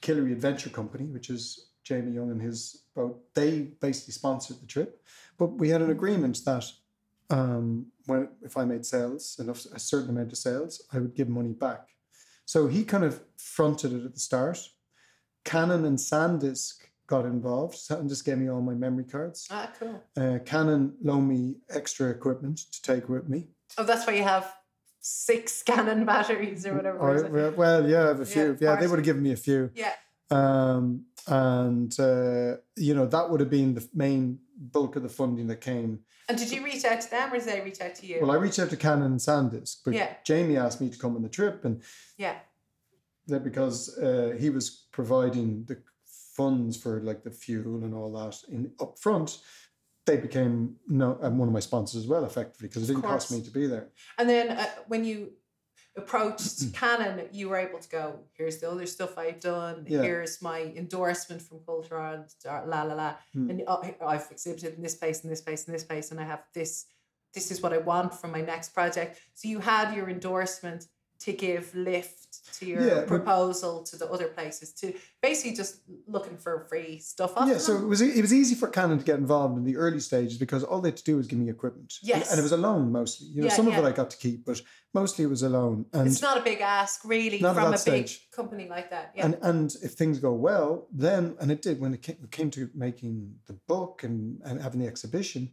Killary Adventure Company, which is Jamie Young and his boat, they basically sponsored the trip. But we had an agreement that um, when if I made sales, enough a certain amount of sales, I would give money back. So he kind of fronted it at the start. Canon and SanDisk got involved. SanDisk gave me all my memory cards. Ah, cool. Uh, Canon loaned me extra equipment to take with me. Oh, that's why you have six [laughs] Canon batteries or whatever. Or- well, yeah, I have a few. Yeah, they would have given me a few. Yeah. Um, and uh, you know that would have been the main bulk of the funding that came. And did you reach out to them or did they reach out to you? Well, I reached out to Canon and SanDisk, but Yeah. Jamie asked me to come on the trip, and yeah. that because uh, he was providing the funds for like the fuel and all that in up front, they became no um, one of my sponsors as well, effectively, because it didn't cost me to be there. And then uh, when you approached [clears throat] Canon, you were able to go, here's the other stuff I've done. Yeah. Here's my endorsement from Culture Ireland, la la la. Hmm. And uh, I've exhibited in this place, in this place, in this place, and I have this. This is what I want from my next project. So you had your endorsement to give lift to your Yeah, proposal to the other places to basically just looking for free stuff off Yeah, them. so it was it was easy for Canon to get involved in the early stages because all they had to do was give me equipment. Yes. and it was a loan mostly. You know, Yeah, some of it I got to keep, but mostly it was a loan. And it's not a big ask really from a big stage. company like that. Yeah. and and if things go well, then and it did when it came, it came to making the book and, and having the exhibition,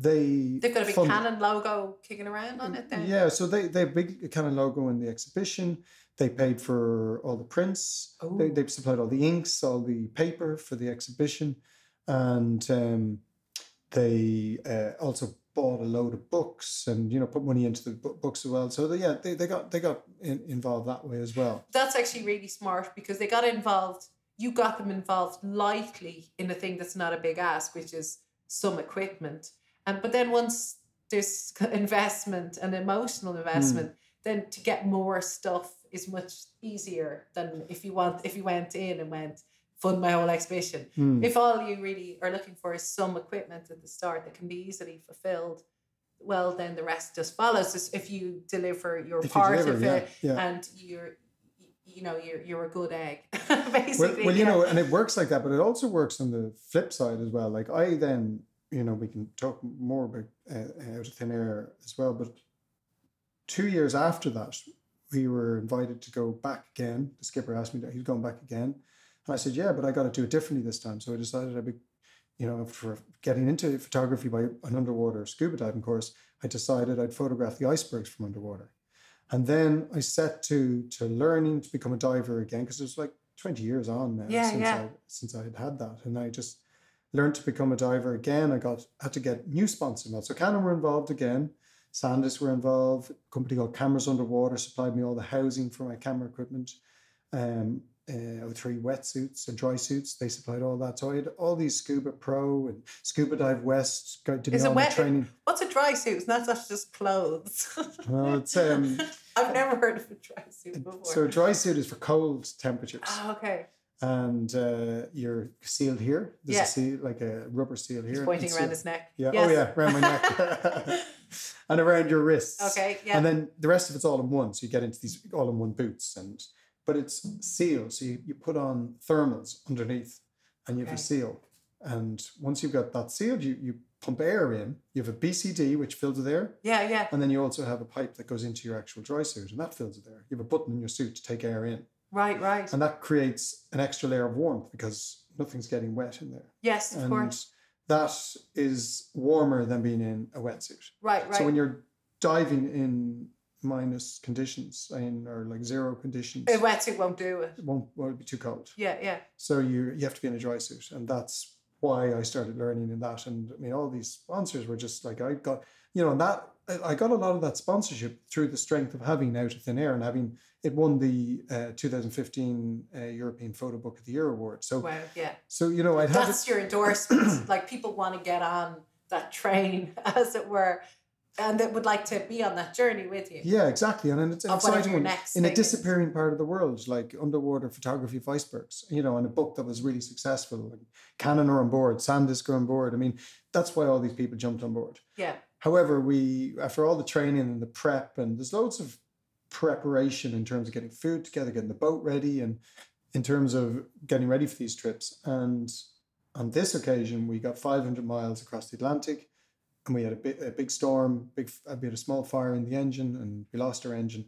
they They've got a big funded- Canon logo kicking around on it then. Yeah, so they they big Canon logo in the exhibition. They paid for all the prints. They supplied all the inks, all the paper for the exhibition, and um, they uh, also bought a load of books and you know put money into the books as well. So they, yeah, they, they got they got in, involved that way as well. That's actually really smart because they got involved. You got them involved lightly in a thing that's not a big ask, which is some equipment. And but then once there's [laughs] investment and emotional investment, then to get more stuff is much easier than if you want if you went in and went fund my whole exhibition. Hmm. If all you really are looking for is some equipment at the start that can be easily fulfilled, well then the rest just follows. If you deliver your If part deliver, of it yeah. and you're you know you're you're a good egg [laughs] Well, basically well, you yeah. know, and it works like that, but it also works on the flip side as well. Like I then, you know, we can talk more about uh, out of thin air as well. But two years after that, we were invited to go back again. The skipper asked me that he's going back again, and I said, "Yeah, but I got to do it differently this time." So I decided I'd be, you know, for getting into photography by an underwater scuba diving course, I decided I'd photograph the icebergs from underwater. And then I set to to learning to become a diver again because it was like 20 years on now Yeah, since yeah. I since I had had that. And I just learned to become a diver again. I got had to get new sponsors. So Canon were involved again. SanDisk were involved. A company called Cameras Underwater supplied me all the housing for my camera equipment. Um, uh, O'Three wetsuits and dry suits. They supplied all that. So I had all these Scubapro and Scuba Dive West. Got, did Is it wet? training. What's a dry suit? It's not that's just clothes. [laughs] Well, it's um, [laughs] I've never heard of a dry suit before. so a dry suit is for cold temperatures. oh, okay. And uh, you're sealed here. There's Yeah. a seal, like a rubber seal here. He's pointing around his neck. Yeah. Yes. Oh yeah, around my neck, [laughs] [laughs] and around your wrists. Okay. Yeah. And then the rest of it's all in one, so you get into these all in one boots, and but it's sealed, so you, you put on thermals underneath, and you have Okay. a seal. And once you've got that sealed, you you pump air in. You have a BCD which fills with air, yeah. Yeah. and then you also have a pipe that goes into your actual dry suit, and that fills with air. You have a button in your suit to take air in. Right. Right. And that creates an extra layer of warmth because nothing's getting wet in there. Yes. Of and course. that is warmer than being in a wetsuit. Right. Right. So when you're diving in minus conditions in or like zero conditions, a wetsuit won't do it. it won't, won't be too cold. Yeah. Yeah. So you you have to be in a dry suit. And that's why I started learning in that. And I mean all these sponsors were just like I got you know, and that I got a lot of that sponsorship through the strength of having Out of Thin Air and having it won the uh, 2015 uh, European Photo Book of the Year award. So Wow. Yeah. so you know, I'd have That's your endorsement. [clears throat] like people want to get on that train, [laughs] as it were, and that would like to be on that journey with you. Yeah, exactly, and then it's an Of exciting one next in a thing is. disappearing part of the world, like underwater photography of icebergs. You know, and a book that was really successful. And Canon are on board, SanDisk are on board. I mean, that's why all these people jumped on board. Yeah. However, we after all the training and the prep, and there's loads of preparation in terms of getting food together, getting the boat ready, and in terms of getting ready for these trips. And on this occasion, we got 500 miles across the Atlantic, and we had a big, a big storm. Big, we had a small fire in the engine, and we lost our engine,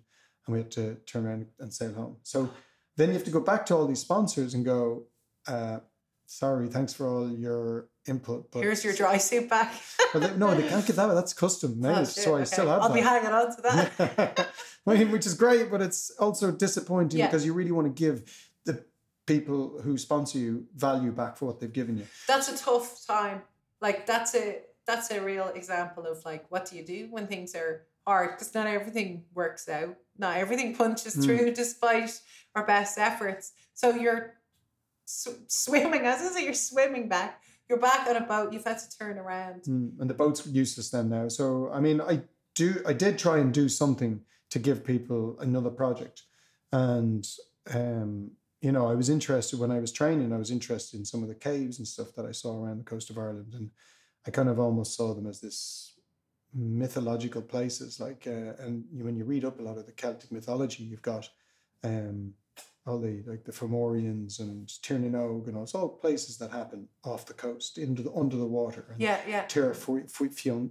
and we had to turn around and sail home. So then you have to go back to all these sponsors and go, uh, "Sorry, thanks for all your input, but Here's your dry suit back. they, no, they can't get that. That's custom made, Oh, so I shit, still okay. have I'll be hanging on to that. [laughs] I mean, which is great, but it's also disappointing Yeah. because you really want to give the people who sponsor you value back for what they've given you. That's a tough time. Like that's a that's a real example of like what do you do when things are hard because not everything works out. Not everything [laughs] punches Mm. through despite our best efforts. So you're sw- swimming, as is it, you're swimming back. You're back on a boat. You've had to turn around. Mm, and the boat's useless then now. So I mean, I do, I did try and do something to give people another project, and um, you know, I was interested when I was training. I was interested in some of the caves and stuff that I saw around the coast of Ireland, and I kind of almost saw them as this mythological places. Like, uh, and when you read up a lot of the Celtic mythology, you've got um, all the like the Fomorians and Tirnanog and all. It's all places that happen off the coast, into the under the water. And Yeah, yeah. Terra Fui Fui Fui-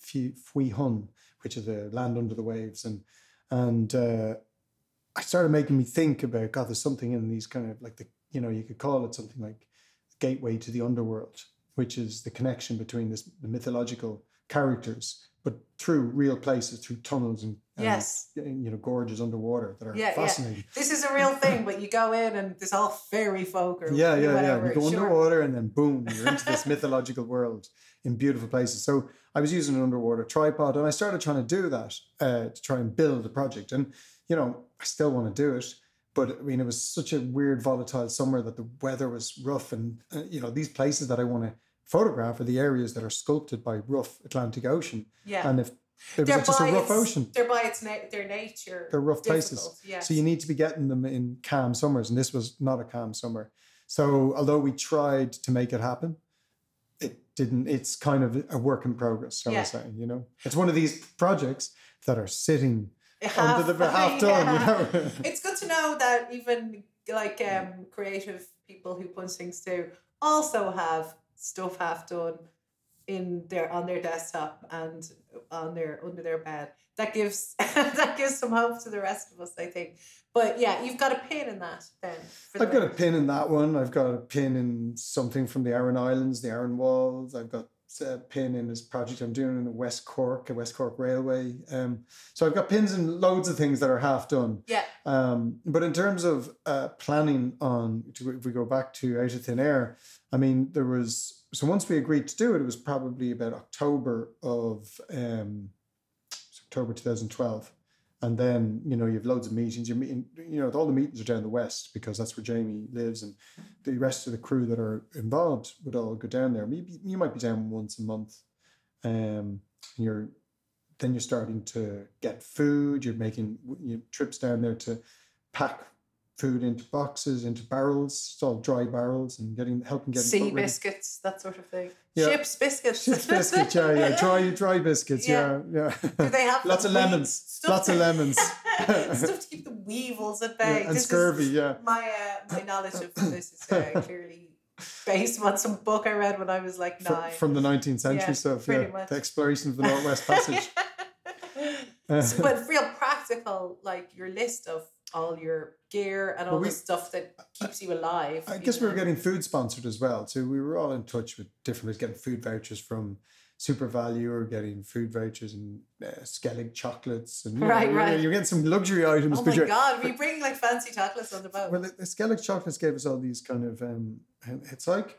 Fui- Fui Hun, which is the land under the waves, and and uh, I started making me think about God. There's something in these kind of like the you know you could call it something like gateway to the underworld, which is the connection between this the mythological characters, but through real places, through tunnels and, and Yes. you know gorges underwater that are Yeah, yeah. fascinating. This is a real thing, but you go in and there's all fairy folk or Yeah, yeah, whatever. yeah. You go sure. underwater and then boom, you're into this mythological world in beautiful places. So I was using an underwater tripod and I started trying to do that uh, to try and build a project. And, you know, I still want to do it. But I mean, it was such a weird, volatile summer that the weather was rough. And, uh, you know, these places that I want to photograph are the areas that are sculpted by rough Atlantic Ocean. Yeah. And if it they're was just a rough its, ocean, They're by its na- their nature. they're rough places. Yes. So you need to be getting them in calm summers, and this was not a calm summer. So although we tried to make it happen, it didn't. It's kind of a work in progress. Shall Yeah. I say? You know, it's one of these projects that are sitting half, under the half done. yeah. You know. [laughs] it's good to know that even like um creative people who punch things through also have stuff half done in their on their desktop and on their under their bed. That gives [laughs] that gives some hope to the rest of us, I think. But yeah, you've got a pin in that then. I've got a pin in that one. I've got a pin in something from the Aran Islands, the Aran Walls. I've got a pin in this project I'm doing in the West Cork, uh, West Cork Railway. Um, so I've got pins in loads of things that are half done. Yeah. Um, but in terms of uh, planning on, if we go back to Out of Thin Air, I mean, there was, so once we agreed to do it, it was probably about October of, um, October 2012. And then, you know, you have loads of meetings. You're meeting, you know, all the meetings are down the west because that's where Jamie lives. And the rest of the crew that are involved would all go down there. Maybe you might be down once a month. Um, and you're, then you're starting to get food. You're making you trips down there to pack food into boxes, into barrels. All dry barrels and getting, helping get sea biscuits, that sort of thing. Yeah. Ships biscuits. Ships biscuits, yeah, yeah. [laughs] Dry, dry biscuits, yeah, yeah. Do they have [laughs] Lots of lemons. Lots of lemons. [laughs] stuff to keep the weevils at bay. Yeah, and This scurvy, yeah. My uh, my knowledge of this is uh, [coughs] clearly based on some book I read when I was like nine. from the 19th century Yeah, stuff, yeah. much. The exploration of the Northwest Passage. So, but real practical, like your list of all your gear and all we- the stuff that keeps you alive. I guess we were getting food sponsored as well. So we were all in touch with different ways, getting food vouchers from SuperValu or getting food vouchers and uh, Skellig chocolates. And you know, Right, you're, right. You're getting some luxury items. Oh my you're- god, we [laughs] bring like fancy chocolates on the boat. Well, the, the Skellig chocolates gave us all these kind of, um, it's like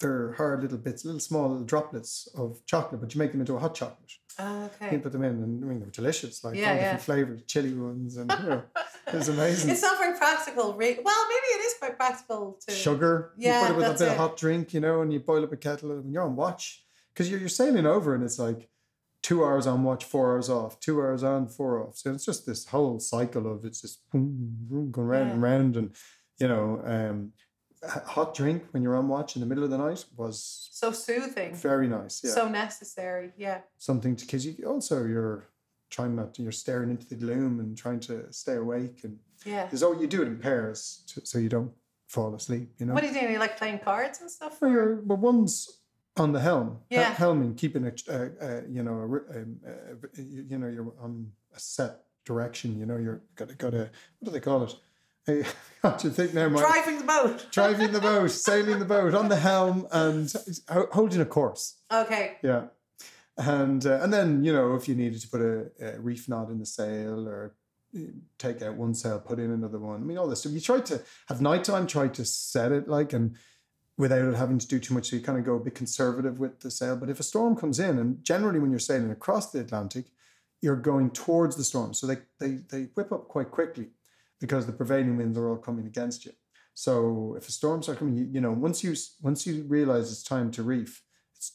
they're hard little bits, little small droplets of chocolate, but you make them into a hot chocolate. You okay. put them in, and I mean, they're delicious, like Yeah, all yeah. different flavors, chili ones, and you know, [laughs] it's amazing. It's not very practical, Well, maybe it is quite practical to. sugar. Yeah, you put it with a bit it. of hot drink, you know, and you boil up a kettle and you're on watch because you're, you're sailing over and it's like two hours on watch, four hours off, two hours on, four off. So it's just this whole cycle of it's just boom, boom, going round and Yeah. round. And, you know, um, hot drink when you're on watch in the middle of the night was So soothing. very nice. Yeah. So necessary. Yeah. Something to, because you also, you're trying not to, you're staring into the gloom and trying to stay awake. And Yeah. there's all you do it in pairs to, so you don't fall asleep, you know? What are you doing? You like playing cards and stuff? Well, or- you're, well, one's on the helm. Hel- Yeah. helming, keeping it, uh, uh, you know, a, um, uh, you you know, you're on a set direction. You know, you're got to, got to, what do they call it? [laughs] Do you think now, Mike? Driving the boat. [laughs] Driving the boat, sailing the boat on the helm, and holding a course. Okay. Yeah, and uh, and then you know if you needed to put a, a reef knot in the sail or uh, take out one sail, put in another one. I mean, all this stuff. You try to have nighttime, try to set it like and without it having to do too much. So you kind of go a bit conservative with the sail. But if a storm comes in, and generally when you're sailing across the Atlantic, you're going towards the storm. So they they they whip up quite quickly because the prevailing winds are all coming against you. So if a storm starts coming, you, you know, once you once you realize it's time to reef, it's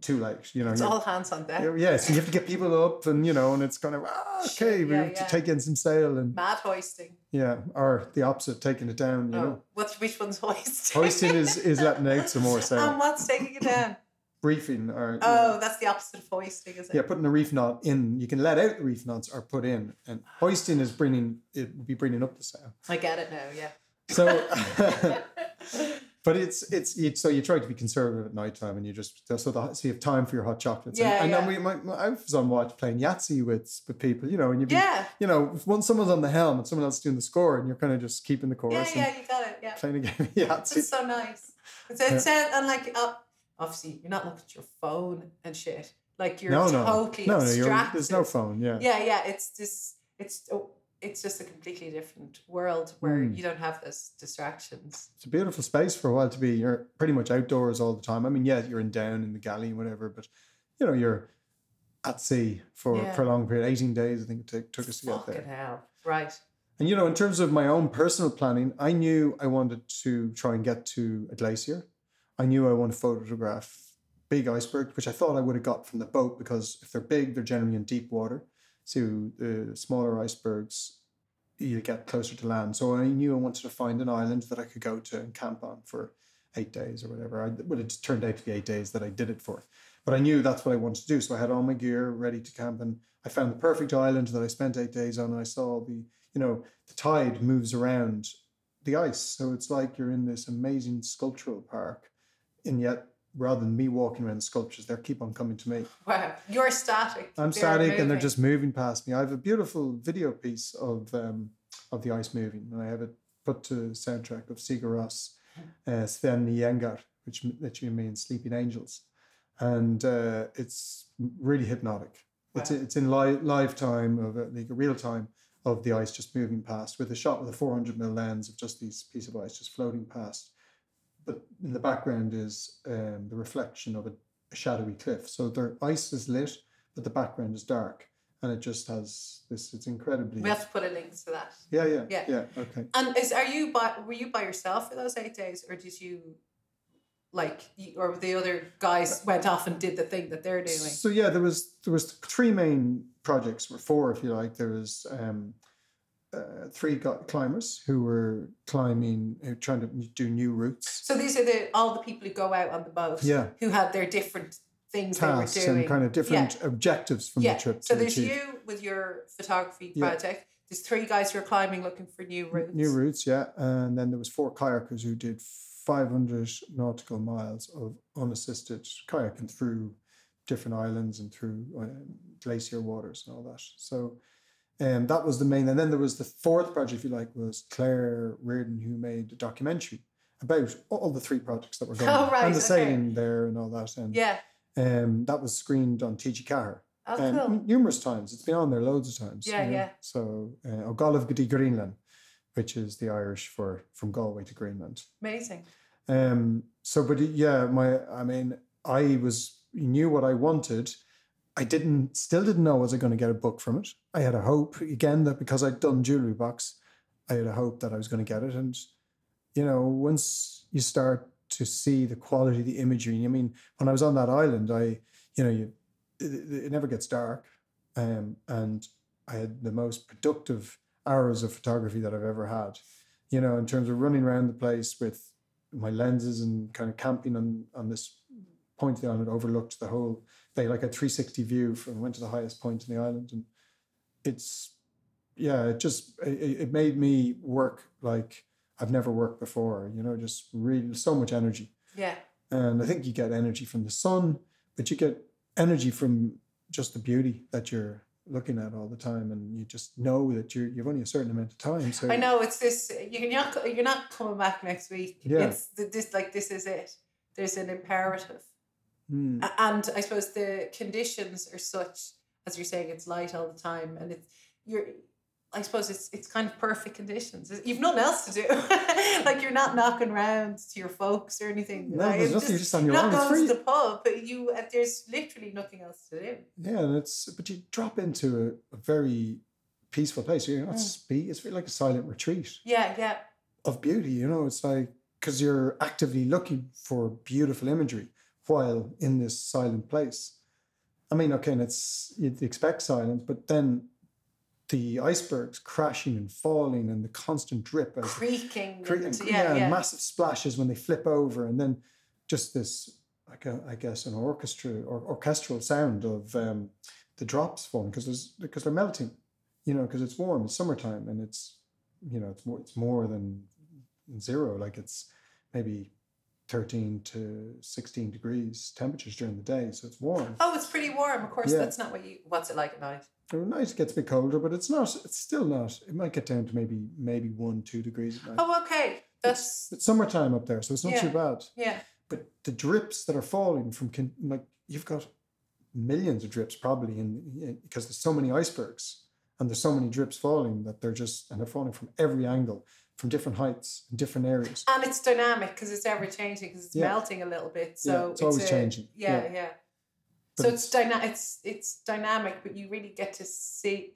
too late. You know, It's all hands on deck. yeah, yeah, so you have to get people up, and you know, and it's kind of ah, okay, we yeah, to take in some sail, and Mad hoisting. yeah, or the opposite, taking it down. You Oh, know, what's which one's [laughs] hoisting? hoisting is is letting out some more sail. and what's taking it down? Reefing or Oh, know, that's the opposite of hoisting, is it? yeah, putting a reef knot in. You can let out the reef knots or put in, and hoisting is bringing it would be bringing up the sail. I get it now. Yeah. So, [laughs] [laughs] but it's it's so you try to be conservative at night time, and you just so the, so you have time for your hot chocolates. And- Yeah, and, then yeah. we my, my, I was on watch playing Yahtzee with with people, you know, and you be Yeah. you know, one someone's on the helm and someone else is doing the score, and you're kind of just keeping the course Yeah, yeah, you got it. Yeah. playing a game of Yahtzee. It's so nice. It's, it's uh, and like uh, obviously you're not looking at your phone and shit. Like you're no, no, totally no, no, you're, there's no phone. Yeah, Yeah, yeah. It's just it's oh, it's just a completely different world where Mm. you don't have those distractions. it's a beautiful space for a while to be. You're pretty much outdoors all the time. I mean, yeah, you're in down in the galley and whatever, but you know, you're at sea for Yeah. a prolonged period. 18 days, I think it took, took us to get there. Hell. Right. And you know, in terms of my own personal planning, I knew I wanted to try and get to a glacier. I knew I wanted to photograph big icebergs, which I thought I would have got from the boat because if they're big, they're generally in deep water. So the smaller icebergs, you get closer to land. So I knew I wanted to find an island that I could go to and camp on for eight days or whatever. I, well, it turned out to be eight days that I did it for. But I knew that's what I wanted to do. So I had all my gear ready to camp and I found the perfect island that I spent eight days on. And I saw the, you know, the tide moves around the ice. So it's like you're in this amazing sculptural park. And yet, rather than me walking around the sculptures, they keep on coming to me. [laughs] Wow. You're static. I'm They're static and they're just moving past me. I have a beautiful video piece of um, of the ice moving, and I have it put to soundtrack of Sigur Rós, uh, Svefn-g-englar, which literally means sleeping angels. and uh, it's really hypnotic. It's Wow. it's in live live time of uh, like a real time of the ice just moving past with a shot with a 400 mil lens of just these piece of ice just floating past. But in the background is um, the reflection of a, a shadowy cliff. So the ice is lit, but the background is dark, and it just has this. It's incredibly. We have to put a link to that. yeah, yeah, Yeah. yeah, Okay. And is are you by were you by yourself for those eight days, or did you like you- or the other guys went off and did the thing that they're doing? So yeah, there was there was three main projects, or four if you like. There was um, uh, three climbers who were climbing, uh, trying to do new routes, So these are the all the people who go out on the boat. Yeah. Who had their different things tasks, they were doing. and kind of different objectives from yeah. the trip. So there's achieve. you with your photography Yeah. project. There's three guys who are climbing looking for new routes. New routes, yeah, and then there was four kayakers who did 500 nautical miles of unassisted kayaking through different islands and through uh, glacier waters and all that. So, um, that was the main. And then there was the fourth project, if you like, was Claire Reardon, who made a documentary about all the three projects that were going [laughs] Oh, on right, and the okay. sailing there and all that. And Yeah. um, that was screened on TG Ceathair Oh, um, cool. numerous times. It's been on there loads of times. Yeah, you know. yeah. So, uh, Ogalav Gadi Greenland, which is the Irish for from Galway to Greenland. Amazing. Um, so, but yeah, my, I mean, I was knew what I wanted. I didn't, still didn't know was I going to get a book from it. I had a hope again that because I'd done jewelry box, I had a hope that I was going to get it. And you know, once you start to see the quality, of the imagery. I mean, when I was on that island, I, you know, you, it, it never gets dark, um, and I had the most productive hours of photography that I've ever had. You know, in terms of running around the place with my lenses and kind of camping on on this point of the island overlooked the whole bay, like a 360 view from went to the highest point in the island, and it's yeah, it just it, it made me work like I've never worked before. You know, just really so much energy, Yeah. and I think you get energy from the sun, but you get energy from just the beauty that you're looking at all the time, and you just know that you're you've only a certain amount of time. So I know it's this. You're not. You're not coming back next week. Yeah. It's th- this. Like this is it. There's an imperative, Mm, and I suppose the conditions are such as you're saying. It's light all the time, and it's you're. I suppose it's it's kind of perfect conditions. You've nothing else to do. [laughs] like you're not knocking round to your folks or anything. No, like, there's it's nothing, you're just on your not own. It's going to the pub, but you uh, there's literally nothing else to do. Yeah, and it's but you drop into a, a very peaceful place. You're not Mm. speak. It's really like a silent retreat Yeah, yeah, of beauty. You know, it's like because you're actively looking for beautiful imagery while in this silent place. I mean, okay, and it's you'd expect silence, but then the icebergs crashing and falling and the constant drip as creaking. Cre- and, and- yeah, yeah. massive splashes when they flip over, and then just this, like a, I guess, an orchestra or orchestral sound of um, the drops falling because there's because they're melting, you know, because it's warm, it's summertime, and it's you know it's more it's more than zero, like it's maybe thirteen to sixteen degrees temperatures during the day, so it's warm. Oh, it's pretty warm. Of course, Yeah. that's not what you. What's it like at night? At night it gets a bit colder, but it's not. It's still not. It might get down to maybe maybe one two degrees at night. Oh, okay. That's It's summertime up there, so it's not too bad. yeah. but the drips that are falling from con- like you've got millions of drips probably in because there's so many icebergs and there's so many drips falling that they're just and they're falling from every angle from different heights and different areas And it's dynamic because it's ever changing because it's Yeah. melting a little bit. So it's always a- changing. Yeah, Yeah. yeah. So it's, dynamic. It's it's dynamic, but you really get to see.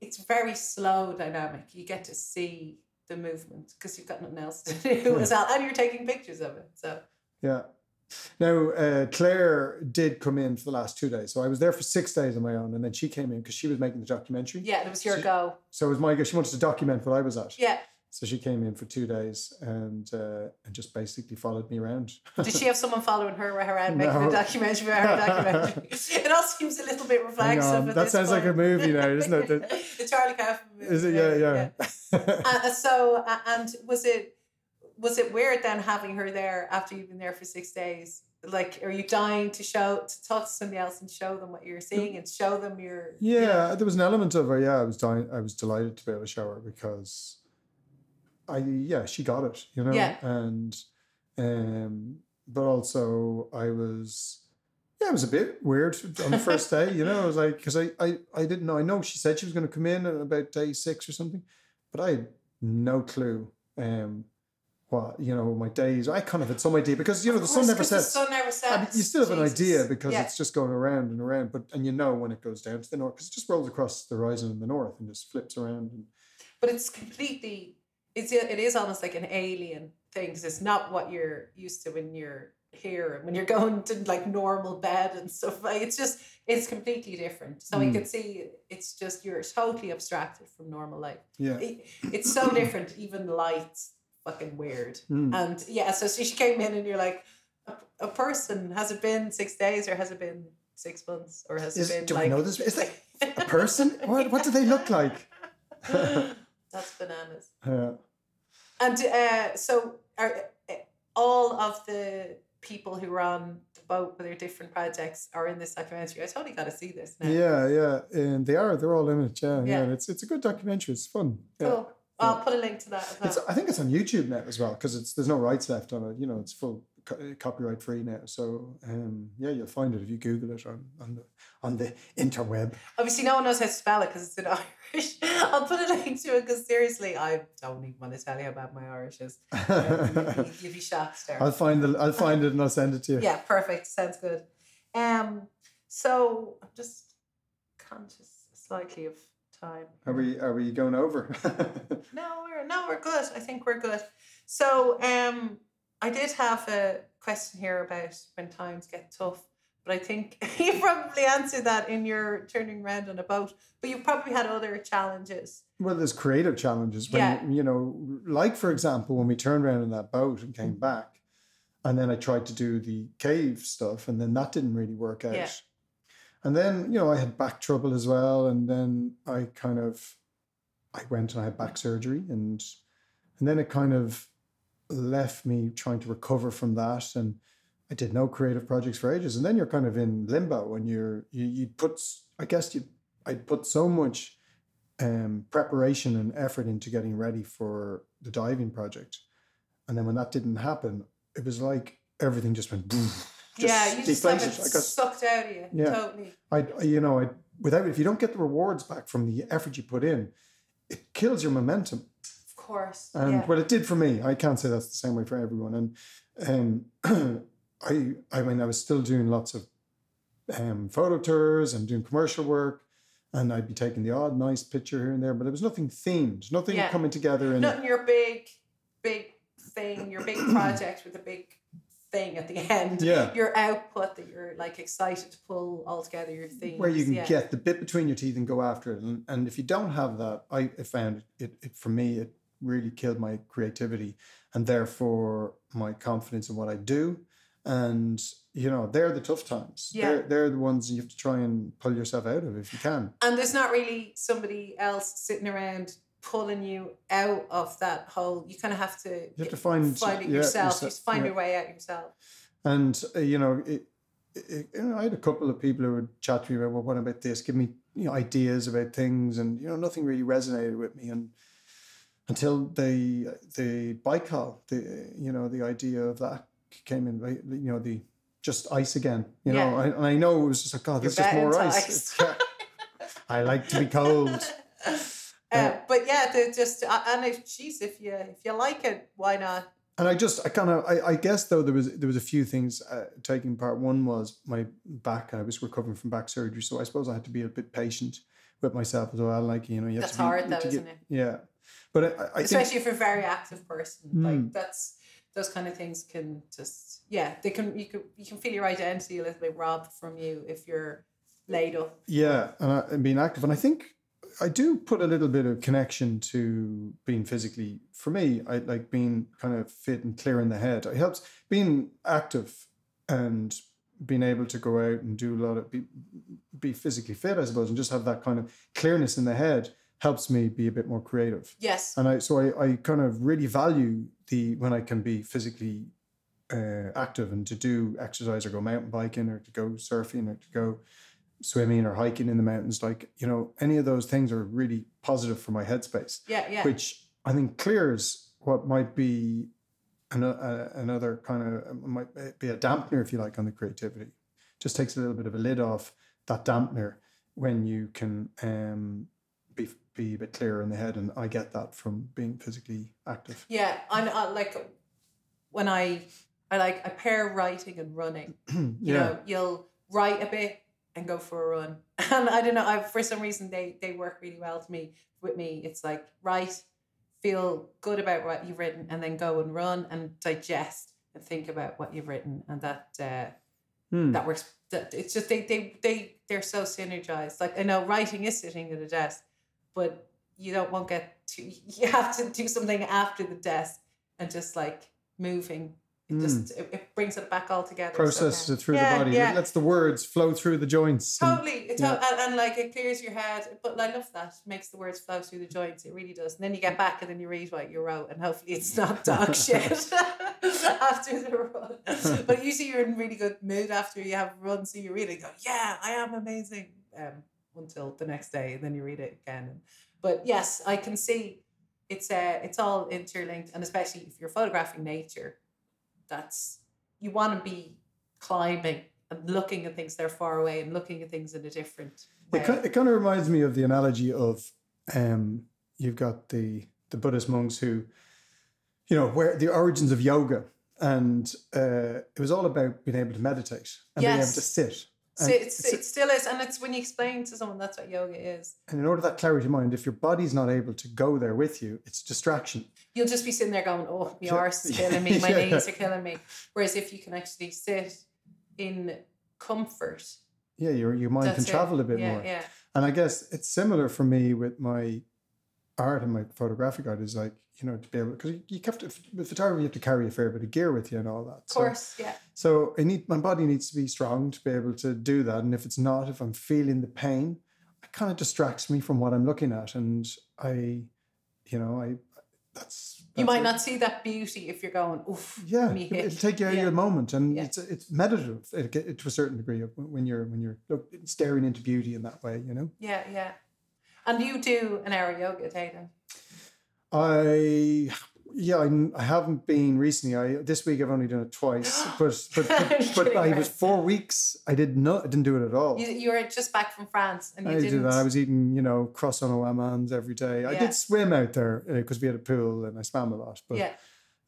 It's very slow dynamic. You get to see the movement because you've got nothing else to do [laughs] as well, and you're taking pictures of it. So yeah now uh, claire did come in for the last two days so i was there for six days on my own and then she came in because she was making the documentary yeah, it was your So- go. so it was my go she wanted to document what i was at Yeah. So she came in for two days and uh, and just basically followed me around Did she have someone following her around making No. a documentary about her documentary? [laughs] it all seems a little bit reflexive. that sounds like a movie now, isn't it? [laughs] The- the Charlie Kaufman movie. Is it? Yeah, yeah. [laughs] Uh, so, uh, and was it was it weird then having her there after you've been there for six days? Like, are you dying to show to talk to somebody else and show them what you're seeing and show them your yeah, there was an element of her. Yeah, I was dying. I was delighted to be able to show her because I yeah she got it, you know, Yeah. and um, but also I was Yeah, it was a bit weird on the first day. You know, I was like, because I, I, I didn't know. I know she said she was going to come in at about day six or something, but I had no clue. Um, what you know, my days. I kind of had some idea because you know the sun never sets. The sun never sets. I mean, you still have an idea because Yeah. it's just going around and around, but and you know when it goes down to the north because it just rolls across the horizon in the north and just flips around. And, but it's completely it's it is almost like an alien thing because it's not what you're used to when you're here and when you're [laughs] going to like normal bed and stuff like it's just it's completely different so you Mm. can see it's just you're totally abstracted from normal life yeah, it, it's so different even the lights fucking weird Mm. and yeah so she came in and you're like a, a person has it been six days or has it been six months or has Is- it been do I know this? Is that a [laughs] person? What what do they look like? [laughs] that's bananas Yeah. And uh, so, are uh, all of the people who on the boat with their different projects are in this documentary? I totally got to see this now. yeah, yeah, and they are. They're all in it. Yeah, yeah. Yeah. and it's it's a good documentary. It's fun. Yeah. Cool. I'll put a link to that as well. It's, I think it's on YouTube now as well because it's there's no rights left on it. You know, it's full co- copyright free now. So um, yeah, you'll find it if you Google it on on the on the interweb. Obviously, no one knows how to spell it because it's in [laughs] Irish. I'll put a link to it because seriously, I don't even want to tell you bad my Irish is. [laughs] Uh, You'd you'd be shocked there. I'll find the I'll find it and I'll send it to you. Yeah, perfect. Sounds good. Um, so I'm just conscious slightly of time. Are we are we going over? [laughs] No, we're no, we're good. I think we're good. So, um, I did have a question here about when times get tough, but I think [laughs] you probably answered that in your turning around on a boat. But you've probably had other challenges. well, there's creative challenges when Yeah. you know, like for example, when we turned around in that boat and came mm-hmm. back, and then I tried to do the cave stuff, and then that didn't really work out. Yeah. And then you know I had back trouble as well, and then I kind of I went and I had back surgery, and and then it kind of left me trying to recover from that, and I did no creative projects for ages, and then you're kind of in limbo, and you're you you put I guess you I'd put so much um, preparation and effort into getting ready for the diving project, and then when that didn't happen, it was like everything just went boom. yeah, you just deflated. I got sucked out of you. Yeah. Totally. I- you know, I without if you don't get the rewards back from the effort you put in, it kills your momentum. Course. And yeah. well, it did for me. I can't say that's the same way for everyone. And um, [clears throat] I, I mean, I was still doing lots of um, photo tours and doing commercial work, and I'd be taking the odd nice picture here and there, but it was nothing themed, nothing Yeah. coming together. And Nothing your big, big thing, your big [clears throat] project with a big thing at the [laughs] end. Yeah. Your output that you're like excited to pull all together your themes. where you can yeah. get the bit between your teeth and go after it. And, and if you don't have that, I, I found it, it, for me, it really killed my creativity and therefore my confidence in what I do. And, you know, they're the tough times. Yeah. They're, they're the ones you have to try and pull yourself out of if you can. And there's not really somebody else sitting around pulling you out of that hole. You kind of have to, You have to find, find it yeah, yourself. yourse- Just find yeah. your way out yourself. And, uh, you know, it, it, you know, I had a couple of people who would chat to me about, well, what about this? Give me, you know, ideas about things. And, you know, nothing really resonated with me. And, until the the Baikal, the you know the idea of that came in, right? You know the just ice again. You know, I, and I know it was just like, God, You're there's just more ice. ice. Yeah. I like to be cold. [laughs] Uh, but yeah, they're just uh, and if geez, if you if you like it, why not? And I just, I kind of, I, I guess though there was there was a few things uh, taking part. One was my back. I was recovering from back surgery, so I suppose I had to be a bit patient with myself as well. Like you know, you have That's to be, hard though, have isn't it? Yeah, but I, I I think Especially if you're a very active person, Mm. like that's those kind of things can just yeah, they can you can you can feel your identity a little bit robbed from you if you're laid up. Yeah, and, I, and being active, and I think I do put a little bit of connection to being physically. For me, I like being kind of fit and clear in the head. It helps being active and being able to go out and do a lot of be, be physically fit, I suppose, and just have that kind of clearness in the head helps me be a bit more creative. Yes. And I so I, I kind of really value the when I can be physically uh, active and to do exercise or go mountain biking or to go surfing or to go swimming or hiking in the mountains. Like you know, any of those things are really positive for my headspace, Yeah, yeah. which I think clears what might be an, uh, another kind of might be a dampener, if you like, on the creativity. just takes a little bit of a lid off that dampener when you can um, be a bit clearer in the head. And I get that from being physically active. Yeah, I'm I, like when I I like I pair writing and running. [clears throat] You yeah. know, you'll write a bit and go for a run. [laughs] And I don't know, I for some reason they they work really well to me with me. It's like write, feel good about what you've written, and then go and run and digest and think about what you've written, and that uh, Hmm. that works. That it's just they they they they're so synergized. Like I know writing is sitting at a desk, but you don't won't get to. [laughs] You have to do something after the desk and just like moving. It just it, it brings it back all together. so, Processes yeah. it through Yeah, the body. Yeah. It lets the words flow through the joints. and- Totally, it Yeah. and, and like it clears your head. But I love that. It makes the words flow through the joints. It really does. And then you get back and then you read what you wrote, and hopefully it's not [laughs] dog shit [laughs] after the run. But usually you're in really good mood after you have run, so you really go, yeah, I am amazing. Um, until the next day, and then you read it again. But yes, I can see it's uh, it's all interlinked, and especially if you're photographing nature, that's you want to be climbing and looking at things that are far away and looking at things in a different way. It, it kind of reminds me of the analogy of um, you've got the the Buddhist monks who, you know, where the origins of yoga, and uh, it was all about being able to meditate and being able to sit. So it's, it's- it still is, and it's when you explain to someone that's what yoga is. And in order that clarity of mind, if your body's not able to go there with you, it's distraction. You'll just be sitting there going, "Oh, my arse is killing me, [laughs] my Yeah. knees are killing me." Whereas if you can actually sit in comfort, Yeah, your your mind can it. travel a bit yeah, more. Yeah, And I guess it's similar for me with my art and my photographic art is like, you know, to be able, because you have to, with photography, you have to carry a fair bit of gear with you and all that. of course, yeah, So I need, my body needs to be strong to be able to do that. And if it's not, if I'm feeling the pain, it kind of distracts me from what I'm looking at. And I, you know, I, that's, you might it. not see that beauty if you're going, "Oof, Yeah, me it'll hit." take you out Yeah. of your moment, and Yeah. it's it's meditative it, it- to a certain degree when you're when you're look, staring into beauty in that way. You know, Yeah, yeah. And you do an hour yoga a day then? I yeah, I, I haven't been recently. I this week I've only done it twice, [gasps] but but but, but I was four weeks. I did not. I didn't do it at all. You, you were just back from France and you I didn't. did that. I was eating, you know, croissant au amandes every day. I did swim out there uh, because we had a pool and I swam a lot. But yeah,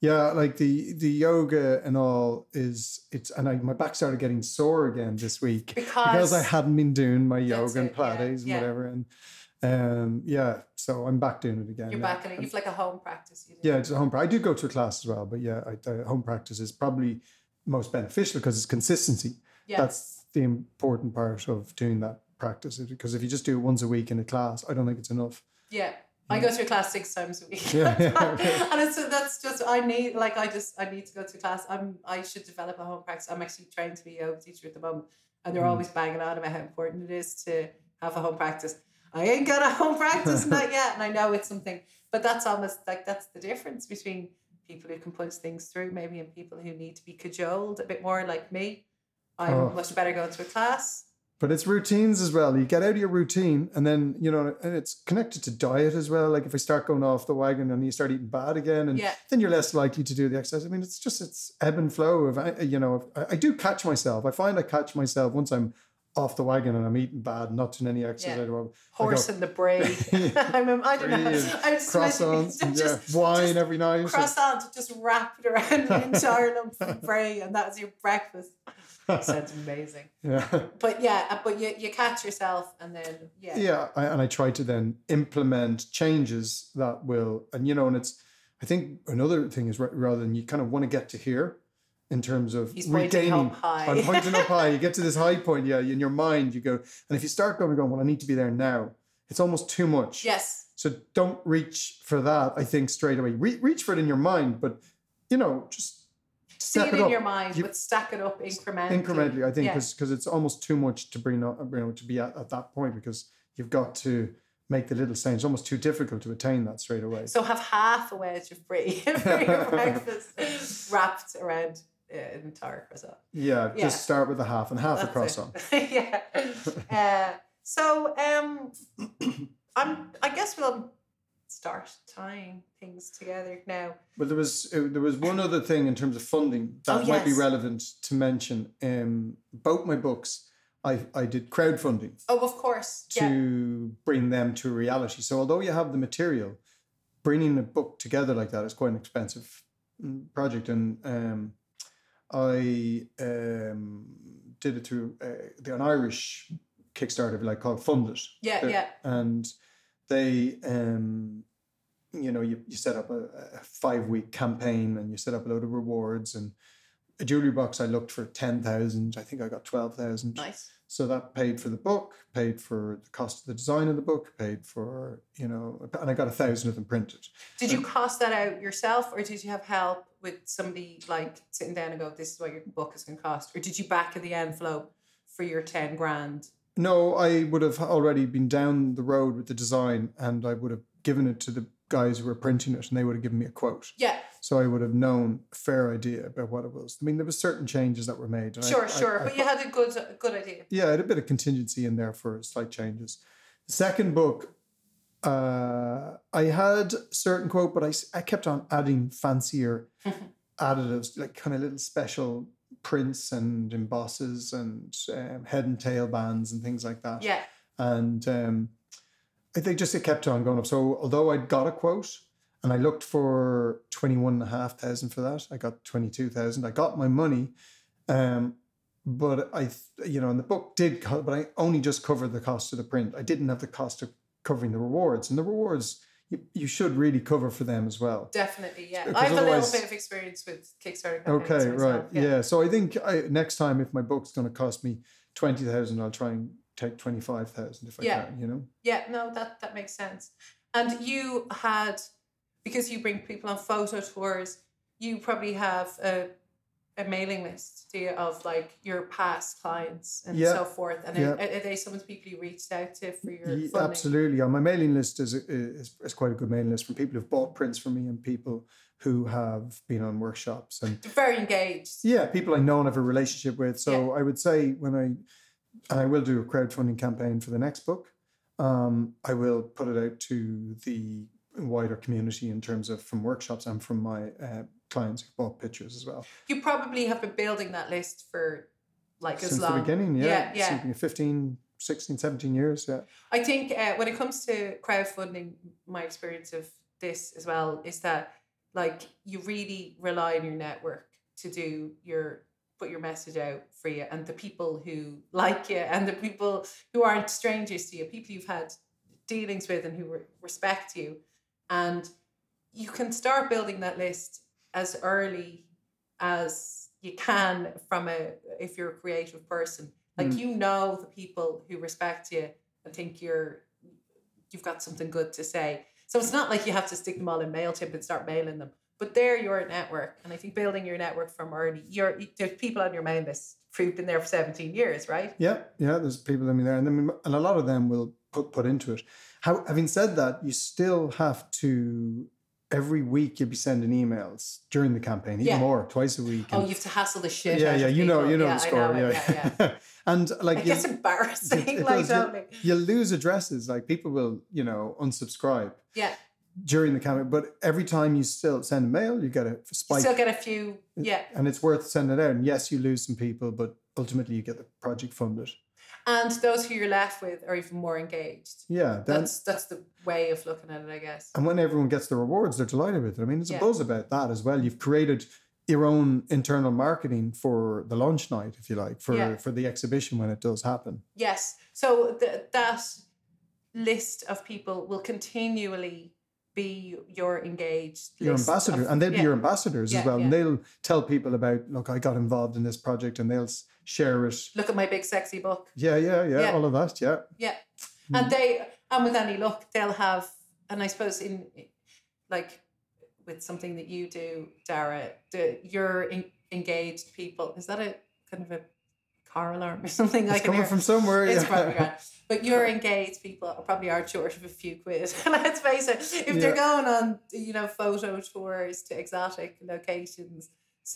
Yeah, like the the yoga and all is it's and I my back started getting sore again this week because, because I hadn't been doing my yoga and it, yeah, and yeah. whatever and um yeah so I'm back doing it again. you're back in it. You've like a home practice. You. Yeah, it's a home. pra- I do go to a class as well, but yeah, I, the home practice is probably most beneficial because it's consistency. yeah. That's the important part of doing that practice. Because if you just do it once a week in a class, I don't think it's enough. Yeah. I go to a class six times a week. Yeah, yeah, [laughs] okay. and it's that's just I need like I just I need to go to class. I'm I should develop a home practice. I'm actually trying to be a yoga teacher at the moment. And they're Mm. always banging on about how important it is to have a home practice. I ain't got a home practice [laughs] not yet. And I know it's something, but that's almost like that's the difference between people who can push things through maybe and people who need to be cajoled a bit more like me. I'm Oh. much better going to a class. But it's routines as well. You get out of your routine, and then you know, and it's connected to diet as well. Like if I start going off the wagon and you start eating bad again, and Yeah. then you're less likely to do the exercise. I mean, it's just it's ebb and flow of you know. I, I do catch myself. I find I catch myself once I'm off the wagon and I'm eating bad, not doing any exercise. Yeah. Horse in the bray. [laughs] [laughs] I'm I don't know. [laughs] I'm just croissants, and, yeah, just, wine just every night. croissant just wrapped around the entire lump of bray, and that's your breakfast. Sounds amazing. yeah. But yeah, uh, but you, you catch yourself, and then yeah, yeah I, and i try to then implement changes that will and you know and it's i think another thing is rather than you kind of want to get to here in terms of He's regaining up high. i'm pointing up high [laughs] you get to this high point yeah in your mind you go and if you start going going well i need to be there now. It's almost too much. Yes, so don't reach for that i think straight away. Re- reach for it in your mind but you know just see it it in up. your mind, You- but stack it up incrementally. incrementally i think Yeah. because it's almost too much to bring up you know to be at, at that point because you've got to make the little change. It's almost too difficult to attain that straight away. So have half a wedge of brie for your breakfast, wrapped around uh, entire croissant. yeah, Yeah. just start with a half and half a That's croissant [laughs] yeah. Uh, so um, [clears throat] I'm. I guess we'll. Start tying things together now. But there was uh, there was one other thing in terms of funding that Oh, might be relevant to mention. Um, both my books, I I did crowdfunding Oh, of course. to Yeah. bring them to reality. So although you have the material, bringing a book together like that is quite an expensive mm, project. And um, I um, did it through uh, the an Irish Kickstarter, like called Fund It. Yeah, The- yeah. and they um you know you, you set up a, a five week campaign and you set up a load of rewards and a jewelry box i looked for 10000 i think i got 12000 Nice. So that paid for the book paid for the cost of the design of the book paid for you know and i got a thousand of them printed Did you cost that out yourself or did you have help with somebody like sitting down and go, this is what your book is going to cost? Or did you back of the envelope for your 10 grand? no i would have already been down the road with the design and i would have given it to the guys who were printing it and they would have given me a quote Yeah, so I would have known a fair idea about what it was. I mean, there was certain changes that were made. I- sure, I- sure. I but you had a good a good idea. yeah, I had a bit of contingency in there for slight changes. The second book, uh, I had a certain quote, but I, I kept on adding fancier [laughs] additives, like kind of little special prints and embosses and um, head and tail bands and things like that. Yeah, And um, I think just it kept on going up. So although I'd got a quote and I looked for 21,500 for that, I got 22,000. I got my money. Um, but I, you know, and the book did, co- but I only just covered the cost of the print. I didn't have the cost of covering the rewards. And the rewards, you, you should really cover for them as well. definitely. Yeah, I have a little bit of experience with Kickstarter. Okay, right. Yeah. So I think I, next time, if my book's going to cost me 20,000, I'll try and take 25,000 if I Yeah. can, you know? Yeah, no, that that makes sense. And you had because you bring people on photo tours, you probably have a a mailing list, you, of like your past clients and Yeah, so forth. And yeah. are, are they some of the people you reached out to for your Ye- funding? Absolutely. On my mailing list is, is is quite a good mailing list from people who've bought prints from me and people who have been on workshops and They're very engaged. yeah, people I know and have a relationship with. So I would say when I and I will do a crowdfunding campaign for the next book, um, I will put it out to the wider community in terms of from workshops and from my uh, clients who bought pictures as well. You probably have been building that list for like as Since long. the beginning, yeah. Yeah, yeah. 15, 16, 17 years, yeah. I think uh, when it comes to crowdfunding, my experience of this as well is that like you really rely on your network to do your put your message out for you and the people who like you and the people who aren't strangers to you, people you've had dealings with and who re- respect you, and you can start building that list as early as you can from a if you're a creative person like Mm. you know the people who respect you and think you're you've got something good to say so it's not like you have to stick them all in mailchimp and start mailing them but they're your network and i think building your network from early you're there's people on your mail list who've been there for 17 years right Yeah, yeah. There's people in there, and then and a lot of them will put put into it. How, having said that, you still have to every week you'll be sending emails during the campaign, even Yeah. more, twice a week. oh you have to hassle the shit yeah, out yeah. You know, you know yeah, the score. know it, yeah, yeah, [laughs] and like it you, gets [laughs] embarrassing it like does, you- you lose addresses. Like people will, you know, unsubscribe yeah during the campaign, but every time you still send a mail, you get a spike, still get a few yeah and it's worth sending it out. And yes, you lose some people, but ultimately you get the project funded. And those who you're left with are even more engaged Yeah, then that's that's the way of looking at it i guess And when everyone gets the rewards, they're delighted with it. I mean, there's Yeah. a buzz about that as well. You've created your own internal marketing for the launch night, if you like, for Yeah. for the exhibition when it does happen. Yes. So th- that list of people will continually be your engaged Your ambassador, of- and they'll yeah. be your ambassadors Yeah, as well. yeah. And they'll tell people about, look, I got involved in this project, and they'll share it. Look at my big sexy book. Yeah, yeah, yeah, all of that. Yeah, Yeah. Mm. And they and with any luck they'll have and I suppose in like with something that you do, Dara, the your en- engaged people, is that a kind of a car alarm or [laughs] something? I it's can coming hear? from somewhere. It's yeah. probably grand. [laughs] But your engaged people probably are short of a few quid. [laughs] Let's face it. If they're going on, you know, photo tours to exotic locations,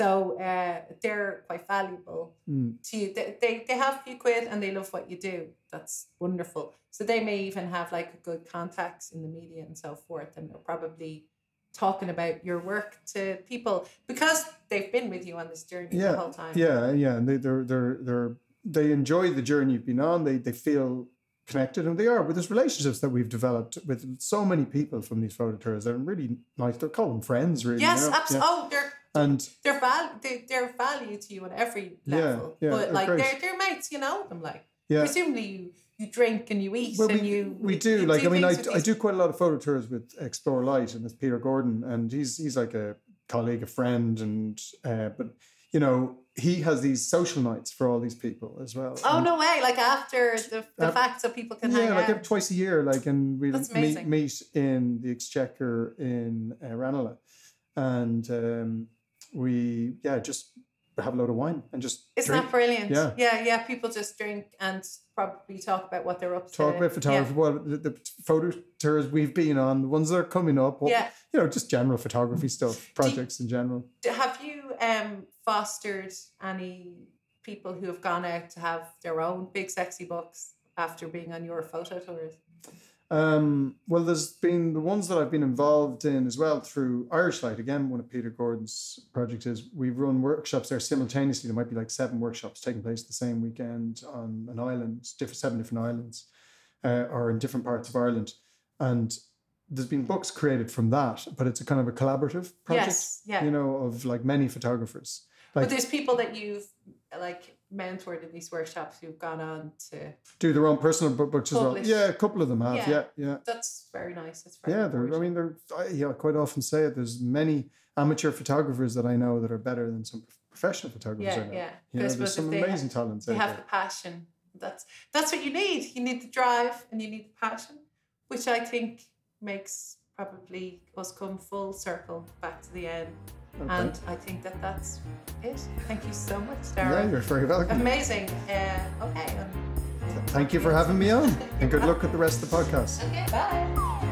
So uh, they're quite valuable Mm. to you. They, they, they have a few quid and they love what you do. That's wonderful. So they may even have like good contacts in the media and so forth. And they're probably talking about your work to people because they've been with you on this journey Yeah, the whole time. Yeah, yeah, and they they're they're they're they enjoy the journey you've been on. They they feel connected, and they are with these relationships that we've developed with so many people from these photo tours. They're really nice. They're calling friends, really. Yes, you know? absolutely. Yeah. Oh, they're And they're val- they, they're value to you on every level. yeah, but they're like great. they're they're mates, you know them. Like yeah, presumably you you drink and you eat well, and we, you we do. you Like, I mean, I, I do quite a lot of photo tours with Explore Light, and with Peter Gordon, and he's he's like a colleague, a friend, and uh, but you know he has these social nights for all these people as well. Oh And- no way! Like after the, the Uh, fact, so people can yeah, hang like out. every- twice a year, like, and we meet meet in the Exchequer in uh, Ranelagh, and um, we yeah just have a load of wine and just Isn't drink, that brilliant? Yeah. yeah, yeah. People just drink and probably talk about what they're up to. talk about photography. Well, the, the photo tours we've been on, the ones that are coming up, what- Yeah. you know, just general photography stuff, projects in general. Have you um fostered any people who have gone out to have their own big sexy books after being on your photo tours? Um, well, there's been the ones that I've been involved in as well through Irish Light. Again, one of Peter Gordon's projects is we run workshops there simultaneously. There might be like seven workshops taking place the same weekend on an island, different seven different islands, uh, or in different parts of Ireland. And there's been books created from that, but it's a kind of a collaborative project. Yes, yeah. You know, of like many photographers. but there's people that you've like mentored in these workshops who've gone on to. do their own personal book books as well. Yeah, a couple of them have. Yeah. Yeah, yeah. That's very nice. That's very Yeah, I mean, they're, I, yeah, I quite often say it. There's many amateur photographers that I know that are better than some professional photographers yeah, yeah. You know, there's some they have- amazing talents They have there. the passion. That's that's what you need. You need the drive and you need the passion, which I think makes probably us come full circle back to the end. Okay. And I think that that's it. Thank you so much, yeah, Darren. you're very welcome. Amazing. Uh, okay. Thank you for having me on, and good luck with the rest of the podcast. Okay. Bye.